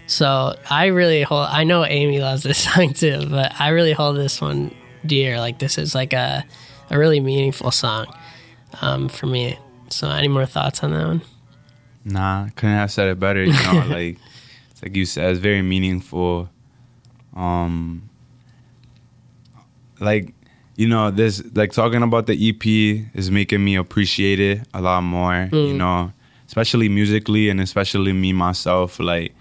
So I really hold I know Amy loves this song too, but I really hold this one dear. Like this is like a a really meaningful song um, for me. So any more thoughts on that one? Nah, couldn't have said it better. You know, like it's like you said, it's very meaningful. Um, like you know, this like talking about the EP is making me appreciate it a lot more. You know, especially musically and especially me myself. Like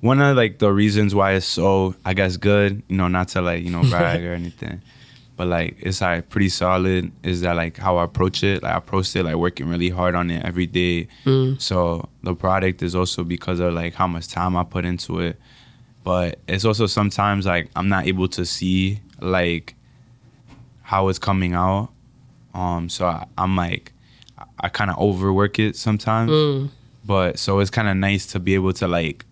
one of like the reasons why it's so I guess good. You know, not to like you know brag or anything. But like it's like pretty solid is that like how I approach it. Like I approach it like working really hard on it every day. So the product is also because of like how much time I put into it. But it's also sometimes like I'm not able to see like how it's coming out. Um so I, I'm like I, I kind of overwork it sometimes. But so it's kind of nice to be able to like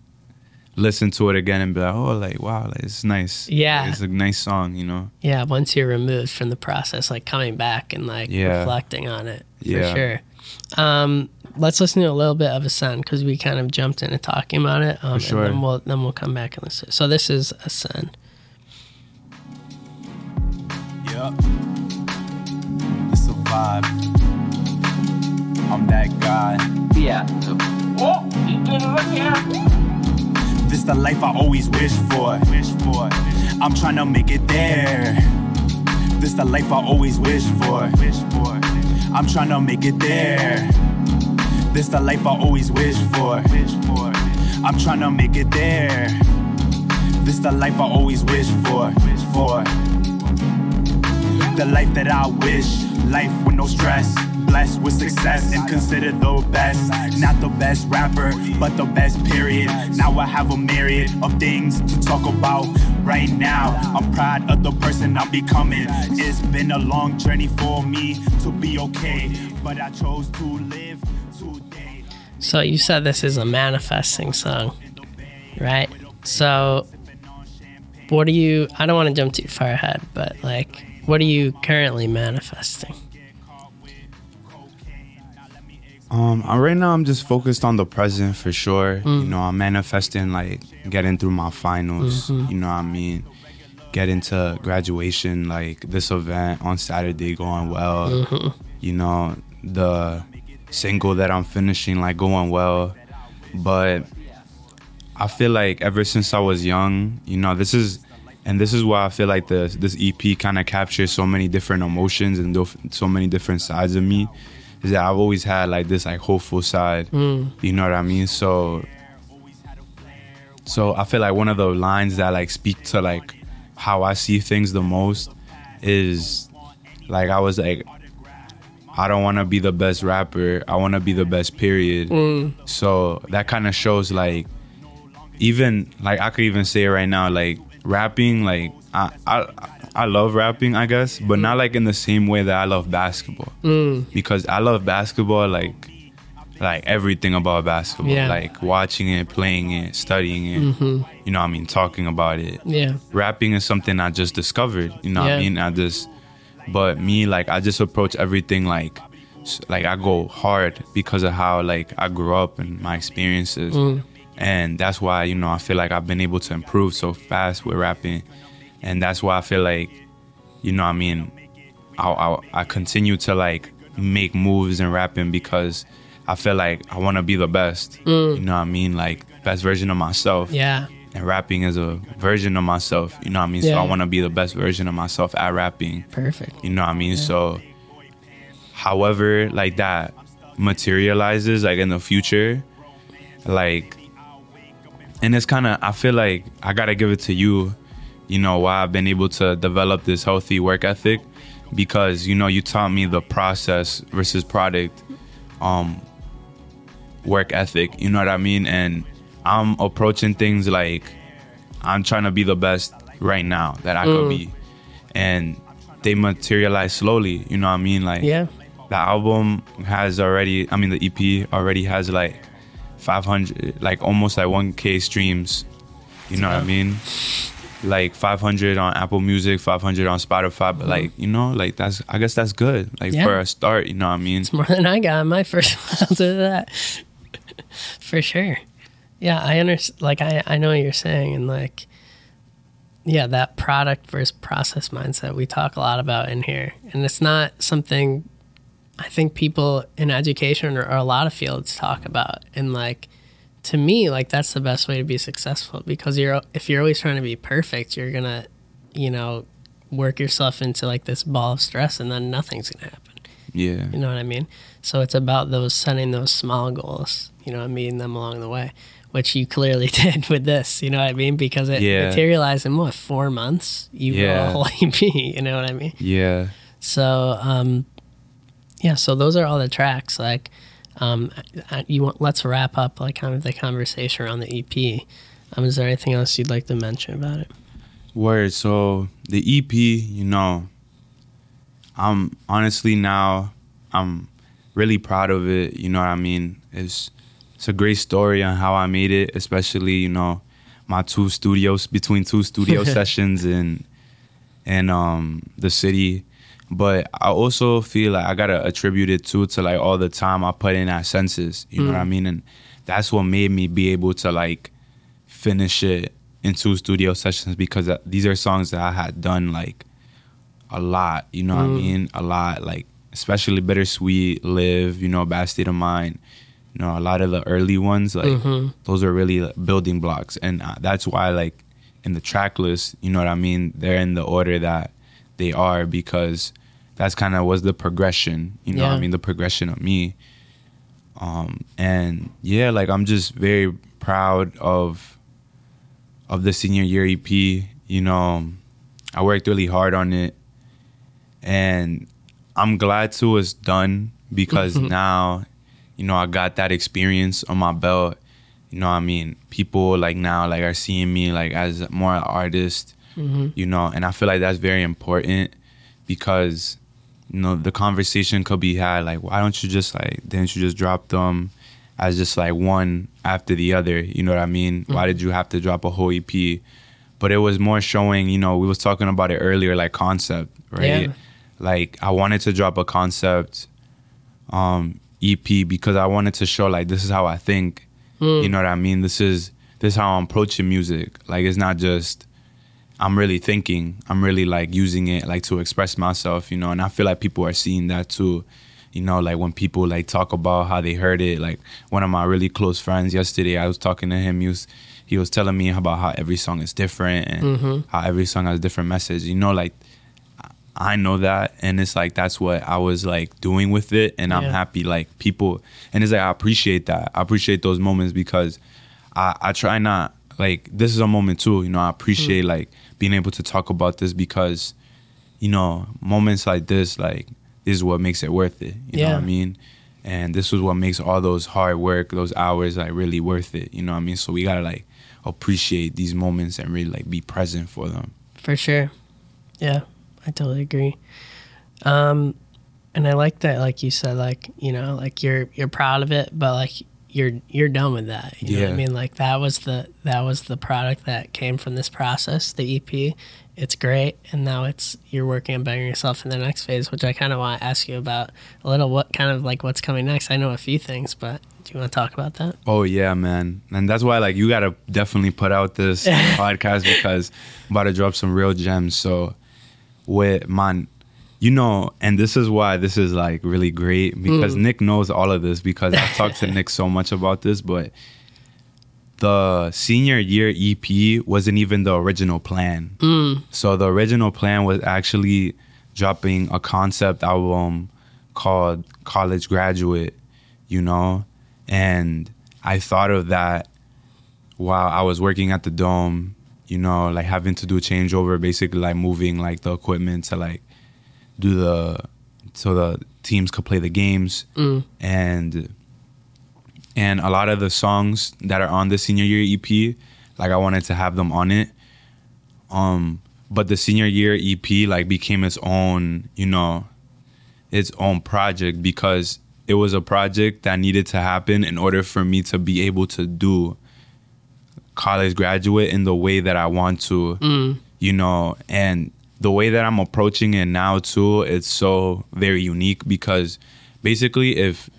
listen to it again and be like, oh, like wow, like it's nice. Yeah. It's a nice song, you know. Yeah, once you're removed from the process, like coming back and like Yeah. reflecting on it for Yeah. sure. Um, let's listen to a little bit of a Ascend because we kind of jumped into talking about it. Um, sure. And then we'll then we'll come back and listen. So this is Ascend. Yup. It's a vibe. I'm that guy. Yeah. Oh, This the life I always wish for. Wish for. I'm trying to make it there. This the life I always wish for. Wish for. I'm trying to make it there. This the life I always wish for. Wish for. I'm trying to make it there. This the life I always wish for, for. The life that I wish, life with no stress. Blessed with success and considered the best. Not the best rapper, but the best period. Now I have a myriad of things to talk about. Right now, I'm proud of the person I'm becoming. It's been a long journey for me to be okay, but I chose to live today. So you said this is a manifesting song, right? So what do you I don't want to jump too far ahead, but like what are you currently manifesting? Um, I- right now I'm just focused on the present for sure. You mm. know, I'm manifesting like getting through my finals. Mm-hmm. You know what I mean? Getting to graduation, like this event on Saturday going well. Mm-hmm. You know, the single that I'm finishing like going well. But I feel like ever since I was young, you know, this is and this is why I feel like the this EP kind of captures so many different emotions and so many different sides of me. Is that I've always had like this like hopeful side. Mm. You know what I mean? So so I feel like one of the lines that like speak to like how I see things the most is like I was like I don't want to be the best rapper. I want to be the best period. Mm. So that kind of shows like even like I could even say it right now like rapping like I I I love rapping I guess but not mm. like in the same way that I love basketball mm. because I love basketball like like everything about basketball Yeah. like watching it playing it studying it mm-hmm. you know what I mean talking about it Yeah. rapping is something I just discovered. You know what Yeah. I mean? I just, but me, like, I just approach everything like, like I go hard because of how like I grew up and my experiences, mm. and that's why you know I feel like I've been able to improve so fast with rapping, and that's why I feel like, you know, what I mean, I I, I continue to like make moves in rapping because I feel like I want to be the best. Mm. You know what I mean? Like best version of myself Yeah. and rapping is a version of myself. You know what I mean? So I want to be the best version of myself at rapping. Perfect. You know what I mean? So, however, like that materializes, like in the future, like, and it's kind of, I feel like I got to give it to you, you know, why I've been able to develop this healthy work ethic because, you know, you taught me the process versus product um, work ethic. You know what I mean? And I'm approaching things like I'm trying to be the best right now that I could be. And they materialize slowly, you know what I mean? Like Yeah. the album has already I mean the EP already has like 500 like almost like 1k streams. You know what I mean? Like 500 on Apple Music, 500 on Spotify, but like, you know, like that's I guess that's good. Like Yeah. for a start, you know what I mean? It's more than I got in my first I'll do that. For sure. Yeah, I understand like I, I know what you're saying and like yeah, that product versus process mindset we talk a lot about in here. And it's not something I think people in education or, or a lot of fields talk about. And like to me, like that's the best way to be successful because you're if you're always trying to be perfect, you're gonna, you know, work yourself into like this ball of stress and then nothing's gonna happen. Yeah. You know what I mean? So it's about those setting those small goals, you know, and meeting them along the way, which you clearly did with this, you know what I mean? Because it Yeah. materialized in what, four months? You wrote a whole EP, you know what I mean? Yeah. So, um, yeah, so those are all the tracks. Like, um, you want, let's wrap up like kind of the conversation around the EP. Um, is there anything else you'd like to mention about it? Word. So the EP, you know, I'm honestly now I'm really proud of it. You know what I mean? It's it's a great story on how I made it, especially you know my two studios between two studio sessions and and um the city. But I also feel like I gotta attribute it too to like all the time I put in at SENSES. You know what I mean? And that's what made me be able to like finish it in two studio sessions because uh, these are songs that I had done like a lot. You know what I mean? A lot, like especially Bittersweet, Live. You know, Bad State of Mind. You know, a lot of the early ones, like those are really like, building blocks, and uh, that's why like in the track list, you know what I mean? They're in the order that they are because that's kind of was the progression. You know what Yeah. I mean? The progression of me. Um, and yeah, like I'm just very proud of of the senior year EP. You know, I worked really hard on it, and I'm glad to it's done because now, you know, I got that experience on my belt. You know, what I mean, people like now like are seeing me like as more artist. Mm-hmm. You know, and I feel like that's very important because you know the conversation could be had like why don't you just like didn't you just drop them as just like one after the other? You know what i mean? Why did mm-hmm. you have to drop a whole ep but it was more showing you know we was talking about it earlier like concept right? Yeah. like i wanted to drop a concept um ep because i wanted to show like this is how i think. You mm. know what i mean? This is this is how i'm approaching music. Like it's not just I'm really thinking. I'm really like using it like to express myself, you know. And I feel like people are seeing that too, you know. Like when people like talk about how they heard it. Like one of my really close friends yesterday, I was talking to him. He was he was telling me about how every song is different and how every song has a different message. You know, like I know that, and it's like that's what I was like doing with it, and I'm Yeah. happy. Like people, and it's like I appreciate that. I appreciate those moments because I I try not like this is a moment too. You know, I appreciate Hmm. like being able to talk about this because you know moments like this, like this is what makes it worth it. You know what I mean? And this is what makes all those hard work, those hours, like really worth it. You know what I mean? So we gotta like appreciate these moments and really like be present for them. For sure. Yeah, I totally agree. Um, and I like that, like you said, like you know, like you're you're proud of it, but like you're you're done with that. You know what I mean? Like that was the that was the product that came from this process, the EP. It's great, and now it's you're working on bettering yourself in the next phase, which I kind of want to ask you about a little. What kind of like what's coming next? I know a few things, but do you want to talk about that? Oh yeah, man, and that's why like you gotta definitely put out this podcast because I'm about to drop some real gems. So with man, you know, and this is why this is like really great because mm. Nick knows all of this because I've talked to Nick so much about this, but the senior year EP wasn't even the original plan. Mm. So the original plan was actually dropping a concept album called College Graduate, you know? And I thought of that while I was working at the dome, you know, like having to do a changeover, basically like moving like the equipment to like do the so the teams could play the games. And and a lot of the songs that are on the senior year EP, like I wanted to have them on it. Um, but the senior year EP like became its own, you know, its own project because it was a project that needed to happen in order for me to be able to do college graduate in the way that I want to, you know, and the way that I'm approaching it now too, it's so very unique because basically if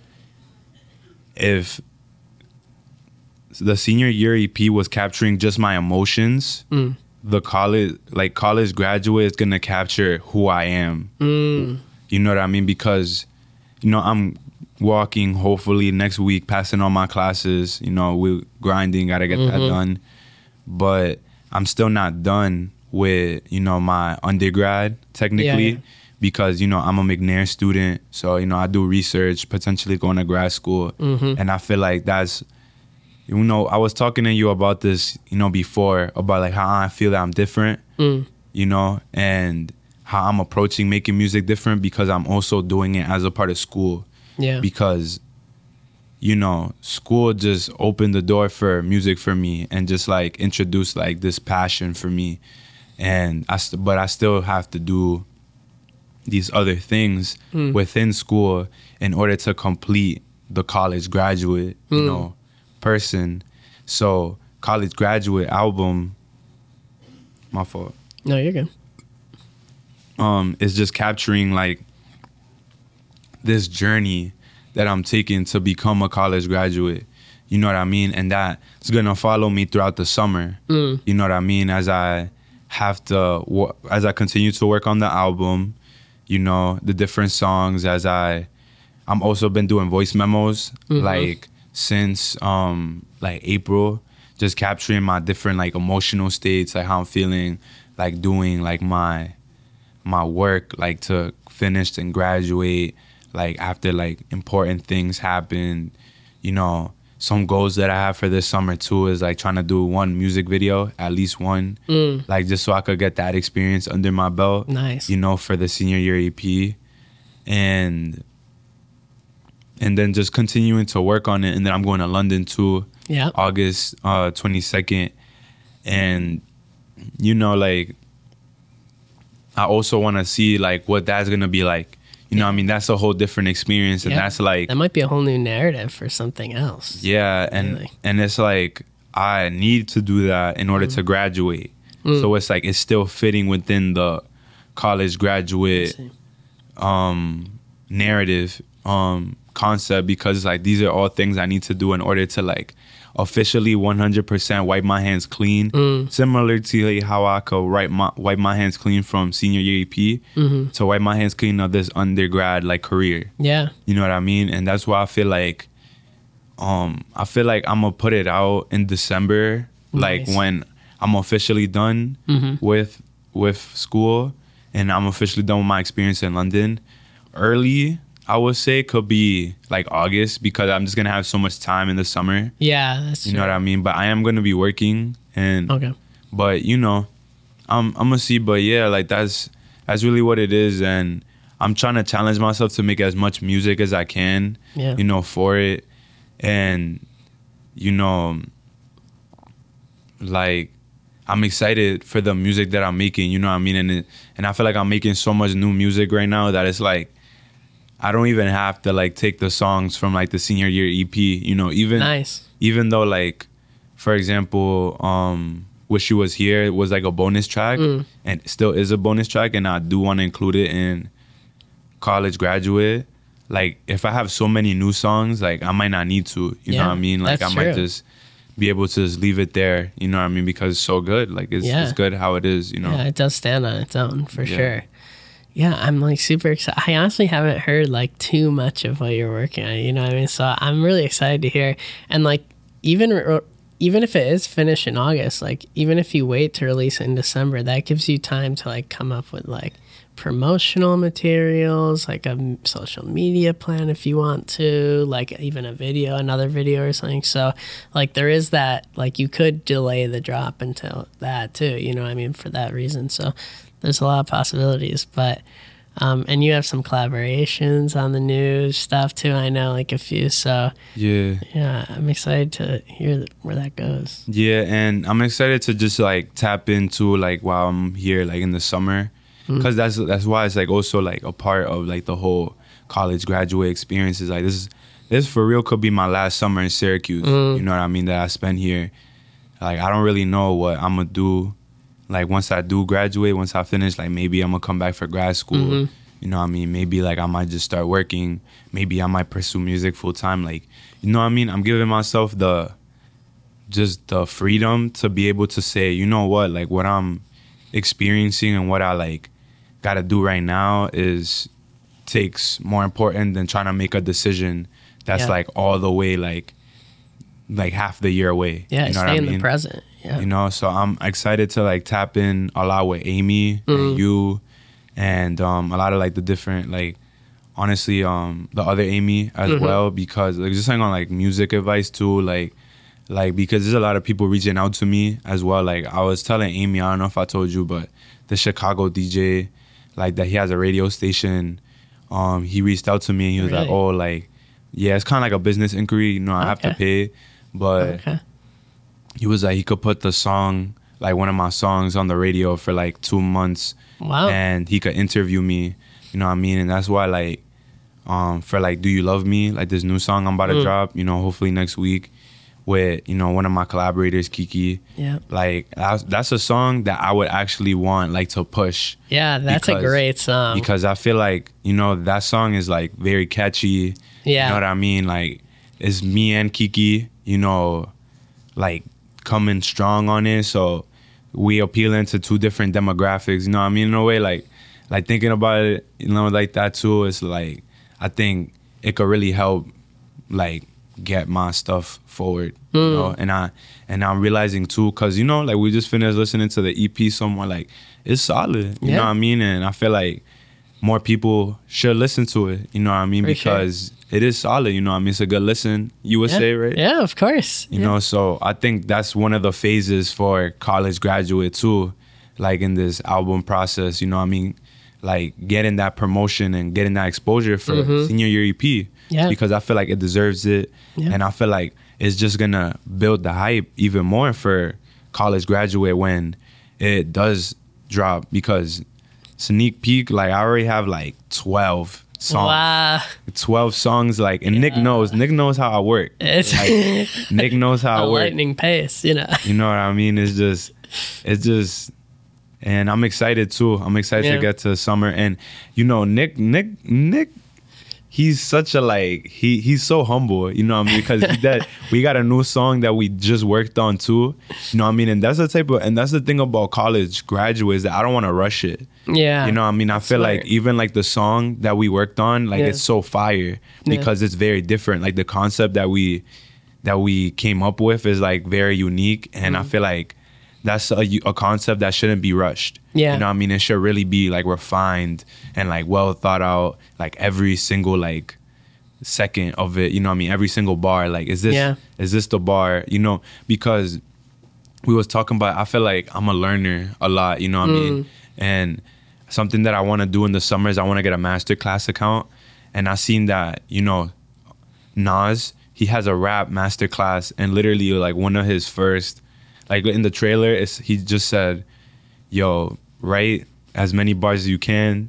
if the senior year EP was capturing just my emotions, mm. the college like college graduate is gonna capture who I am. Mm. You know what I mean? Because you know I'm walking hopefully next week, passing all my classes. You know we grinding, gotta get that mm-hmm. done. But I'm still not done with you know my undergrad technically Yeah. because you know I'm a McNair student, so you know I do research, potentially going to grad school, mm-hmm. and I feel like that's you know I was talking to you about this you know before about like how I feel that I'm different, mm. you know, and how I'm approaching making music different because I'm also doing it as a part of school. Yeah. because you know school just opened the door for music for me and just like introduced like this passion for me and I st- but I still have to do these other things hmm. within school in order to complete the college graduate you hmm. know person so college graduate album my fault no, you're good. um is just capturing like this journey that I'm taking to become a college graduate. You know what I mean? And that is gonna follow me throughout the summer. Hmm. You know what I mean? As I have to, as I continue to work on the album, you know, the different songs. As I, I'm also been doing voice memos like since um like April, just capturing my different like emotional states, like how I'm feeling, like doing like my my work like to finish and graduate like after like important things happened you know some goals that I have for this summer too is like trying to do one music video, at least one, Mm. like just so I could get that experience under my belt. Nice. You know, for the senior year EP, and and then just continuing to work on it. And then I'm going to London too, Yeah. August uh, 22nd, and you know, like I also want to see like what that's gonna be like. You know, what I mean, that's a whole different experience, and Yeah. that's like That might be a whole new narrative for something else. yeah, and Really? and it's like I need to do that in order to Mm. graduate. So it's like it's still fitting within the college graduate um narrative um concept because like these are all things I need to do in order to like officially 100% wipe my hands clean Mm. similar to how I could wipe my wipe my hands clean from senior year EP Mm-hmm. to wipe my hands clean of this undergrad like career Yeah. you know what I mean? And that's why I feel like um I feel like I'm gonna put it out in December, like when I'm officially done Mhm. with with school and I'm officially done with my experience in London. Early, I would say could be like August because I'm just gonna have so much time in the summer. Yeah. That's You know what I mean? But I am gonna be working and Okay. but you know, I'm I'm gonna see. But yeah, like that's that's really what it is, and I'm trying to challenge myself to make as much music as I can. Yeah. You know, for it, and you know, like I'm excited for the music that I'm making. You know what I mean? And it, and I feel like I'm making so much new music right now that it's like. I don't even have to like take the songs from like the senior year EP, you know, even Nice. even though like for example um wish you was here was like a bonus track Mm. and still is a bonus track and i do want to include it in college graduate like if i have so many new songs like i might not need to you know what i mean like i might true. just be able to just leave it there you know what i mean because it's so good like it's, Yeah. it's good how it is you know Yeah, it does stand on its own for Yeah. sure. Yeah, I'm like super excited. I honestly haven't heard like too much of what you're working on. You know what I mean? So I'm really excited to hear. And like even even if it is finished in August, like even if you wait to release it in December, that gives you time to like come up with like promotional materials, like a social media plan if you want to, like even a video, another video or something. So like there is that like you could delay the drop until that too, you know I mean, for that reason. So there's a lot of possibilities, but um, and you have some collaborations on the new stuff too. I know like a few. So yeah yeah, I'm excited to hear th- where that goes. Yeah, and I'm excited to just like tap into like while I'm here like in the summer, because that's that's why it's like also like a part of like the whole college graduate experiences. like this is this for real could be my last summer in Syracuse. You know what I mean that I spent here. Like I don't really know what I'm gonna do. Like once I do graduate, once I finish, like maybe I'm gonna come back for grad school. Mm-hmm. You know what I mean? Maybe like I might just start working. Maybe I might pursue music full time. Like you know what I mean? I'm giving myself the just the freedom to be able to say, you know what, like what I'm experiencing and what I like got to do right now is takes more important than trying to make a decision that's Yeah. like all the way like like half the year away. Yeah, you know stay what I in mean? the present. Yeah. You know, so I'm excited to like tap in a lot with Amy and you and um a lot of like the different like honestly um the other Amy as well because like just like on like music advice too like like because there's a lot of people reaching out to me as well. Like I was telling Amy I don't know if I told you but the Chicago DJ like that he has a radio station um he reached out to me and he was like oh like yeah it's kind of like a business inquiry you know I have to pay but Okay. He was like he could put the song like one of my songs on the radio for like two months Wow. and he could interview me you know what i mean and that's why like um for like do you love me like this new song i'm about to Mm. drop you know hopefully next week with you know one of my collaborators kiki yeah. like that's, that's a song that i would actually want like to push Yeah, that's a great song. because i feel like you know that song is like very catchy yeah. you know what I mean? Like it's me and Kiki, you know, like coming strong on it. So we appealing to two different demographics. You know what I mean? In a way, like like thinking about it, you know, like that too. It's like I think it could really help, like get my stuff forward. You hmm. know, and I and I'm realizing too, cause you know, like we just finished listening to the EP. Somewhere like it's solid. You Yeah. know what I mean? And I feel like more people should listen to it. You know what I mean? For sure. It is solid. You know what I mean? It's a good listen. You would yeah. say, right? Yeah, of course. You know, so I think that's one of the phases for college graduate too, like in this album process. You know, what I mean, like getting that promotion and getting that exposure for senior year EP. Mm-hmm. Yeah. Because I feel like it deserves it, Yeah. and I feel like it's just gonna build the hype even more for college graduate when it does drop. Because sneak peek, like I already have like twelve songs. Wow. 12 songs like and Nick knows Nick knows how I work It's like Nick knows how I work lightning pace, you know. you know what I mean it's just it's just and I'm excited too I'm excited Yeah. to get to summer and you know Nick Nick Nick he's such a like he he's so humble you know what I mean because that we got a new song that we just worked on too you know what I mean and that's the type of and that's the thing about college graduates that I don't want to rush it Yeah. you know, what I mean, I feel like even like the song that we worked on, like Yeah. it's so fire because it's very different. Like the concept that we that we came up with is like very unique, and Mm. I feel like that's a, a concept that shouldn't be rushed. Yeah. you know, what I mean, it should really be like refined and like well thought out. Like every single like second of it, you know, what I mean, every single bar. Like, is this Yeah. is this the bar? You know, because we was talking about i feel like i'm a learner a lot you know what i mean Mm. and something that i want to do in the summers i want to get a master class account and i seen that you know Nas he has a rap master class and literally like one of his first like in the trailer it's, he just said yo write as many bars as you can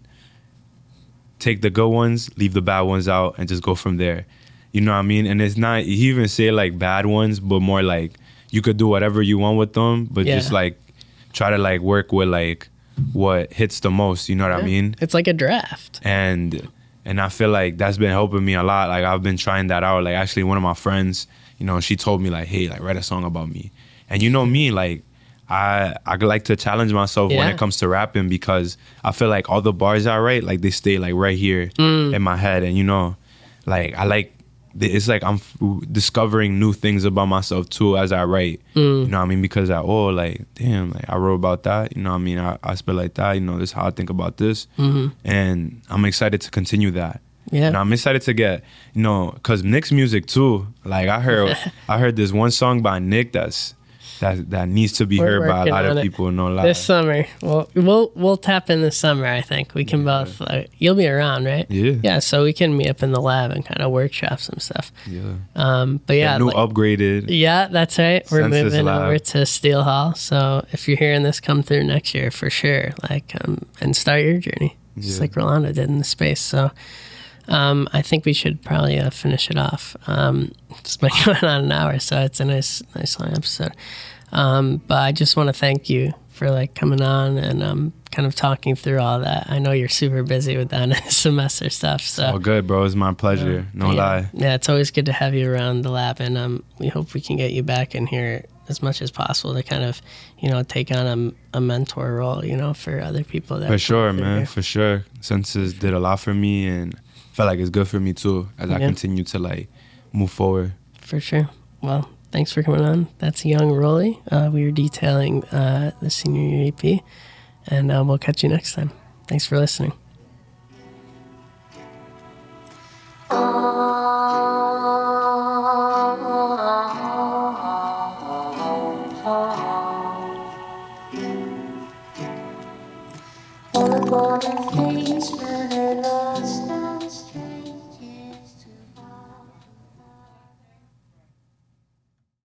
take the good ones leave the bad ones out and just go from there you know what i mean and it's not he even say like bad ones but more like you could do whatever you want with them but Yeah. just like try to like work with like what hits the most you know what i mean It's like a draft. and and I feel like that's been helping me a lot. Like I've been trying that out. Like actually, one of my friends, you know, she told me like, "Hey, like write a song about me." And you know me, like I I like to challenge myself when it comes to rapping because I feel like all the bars I write, like they stay like right here Mm. in my head, and you know, like I like it's like I'm f- discovering new things about myself too as I write. Mm. You know what I mean? Because I oh like damn like I wrote about that. You know what I mean? I, I spit like that. You know this is how I think about this, and I'm excited to continue that. Mm-hmm. Yeah. And I'm excited to get you know because Nick's music too. Like I heard I heard this one song by Nick that's that that needs to be We're heard by a lot of it. people. No lie. This summer, we'll we'll we'll tap in this summer. I think we can both. Uh, you'll be around, right? Yeah. Yeah. So we can meet up in the lab and kind of workshop some stuff. yeah. Um, but yeah, Yeah, new like- upgraded. yeah, that's right. We're moving Lab. over to Steel Hall. So if you're hearing this come through next year, for sure, like um, and start your journey, just Yeah. like Rolando did in the space. So. Um, I think we should probably uh, finish it off. Um, it's been going on an hour, so it's a nice, nice long episode. Um, but I just want to thank you for like coming on and um, kind of talking through all that. I know you're super busy with that semester stuff, so All good, bro. It's my pleasure. No yeah. lie. Yeah, it's always good to have you around the lab, and um, we hope we can get you back in here as much as possible to kind of, you know, take on a, a mentor role, you know, for other people. That For sure, man. here. For sure. SENSES did a lot for me and felt like it's good for me too as I continue to like move forward. For sure. Well, thanks for coming on. That's Young Roley. Uh, we were detailing uh, the senior year EP, and uh, we'll catch you next time. Thanks for listening. All the golden things, man.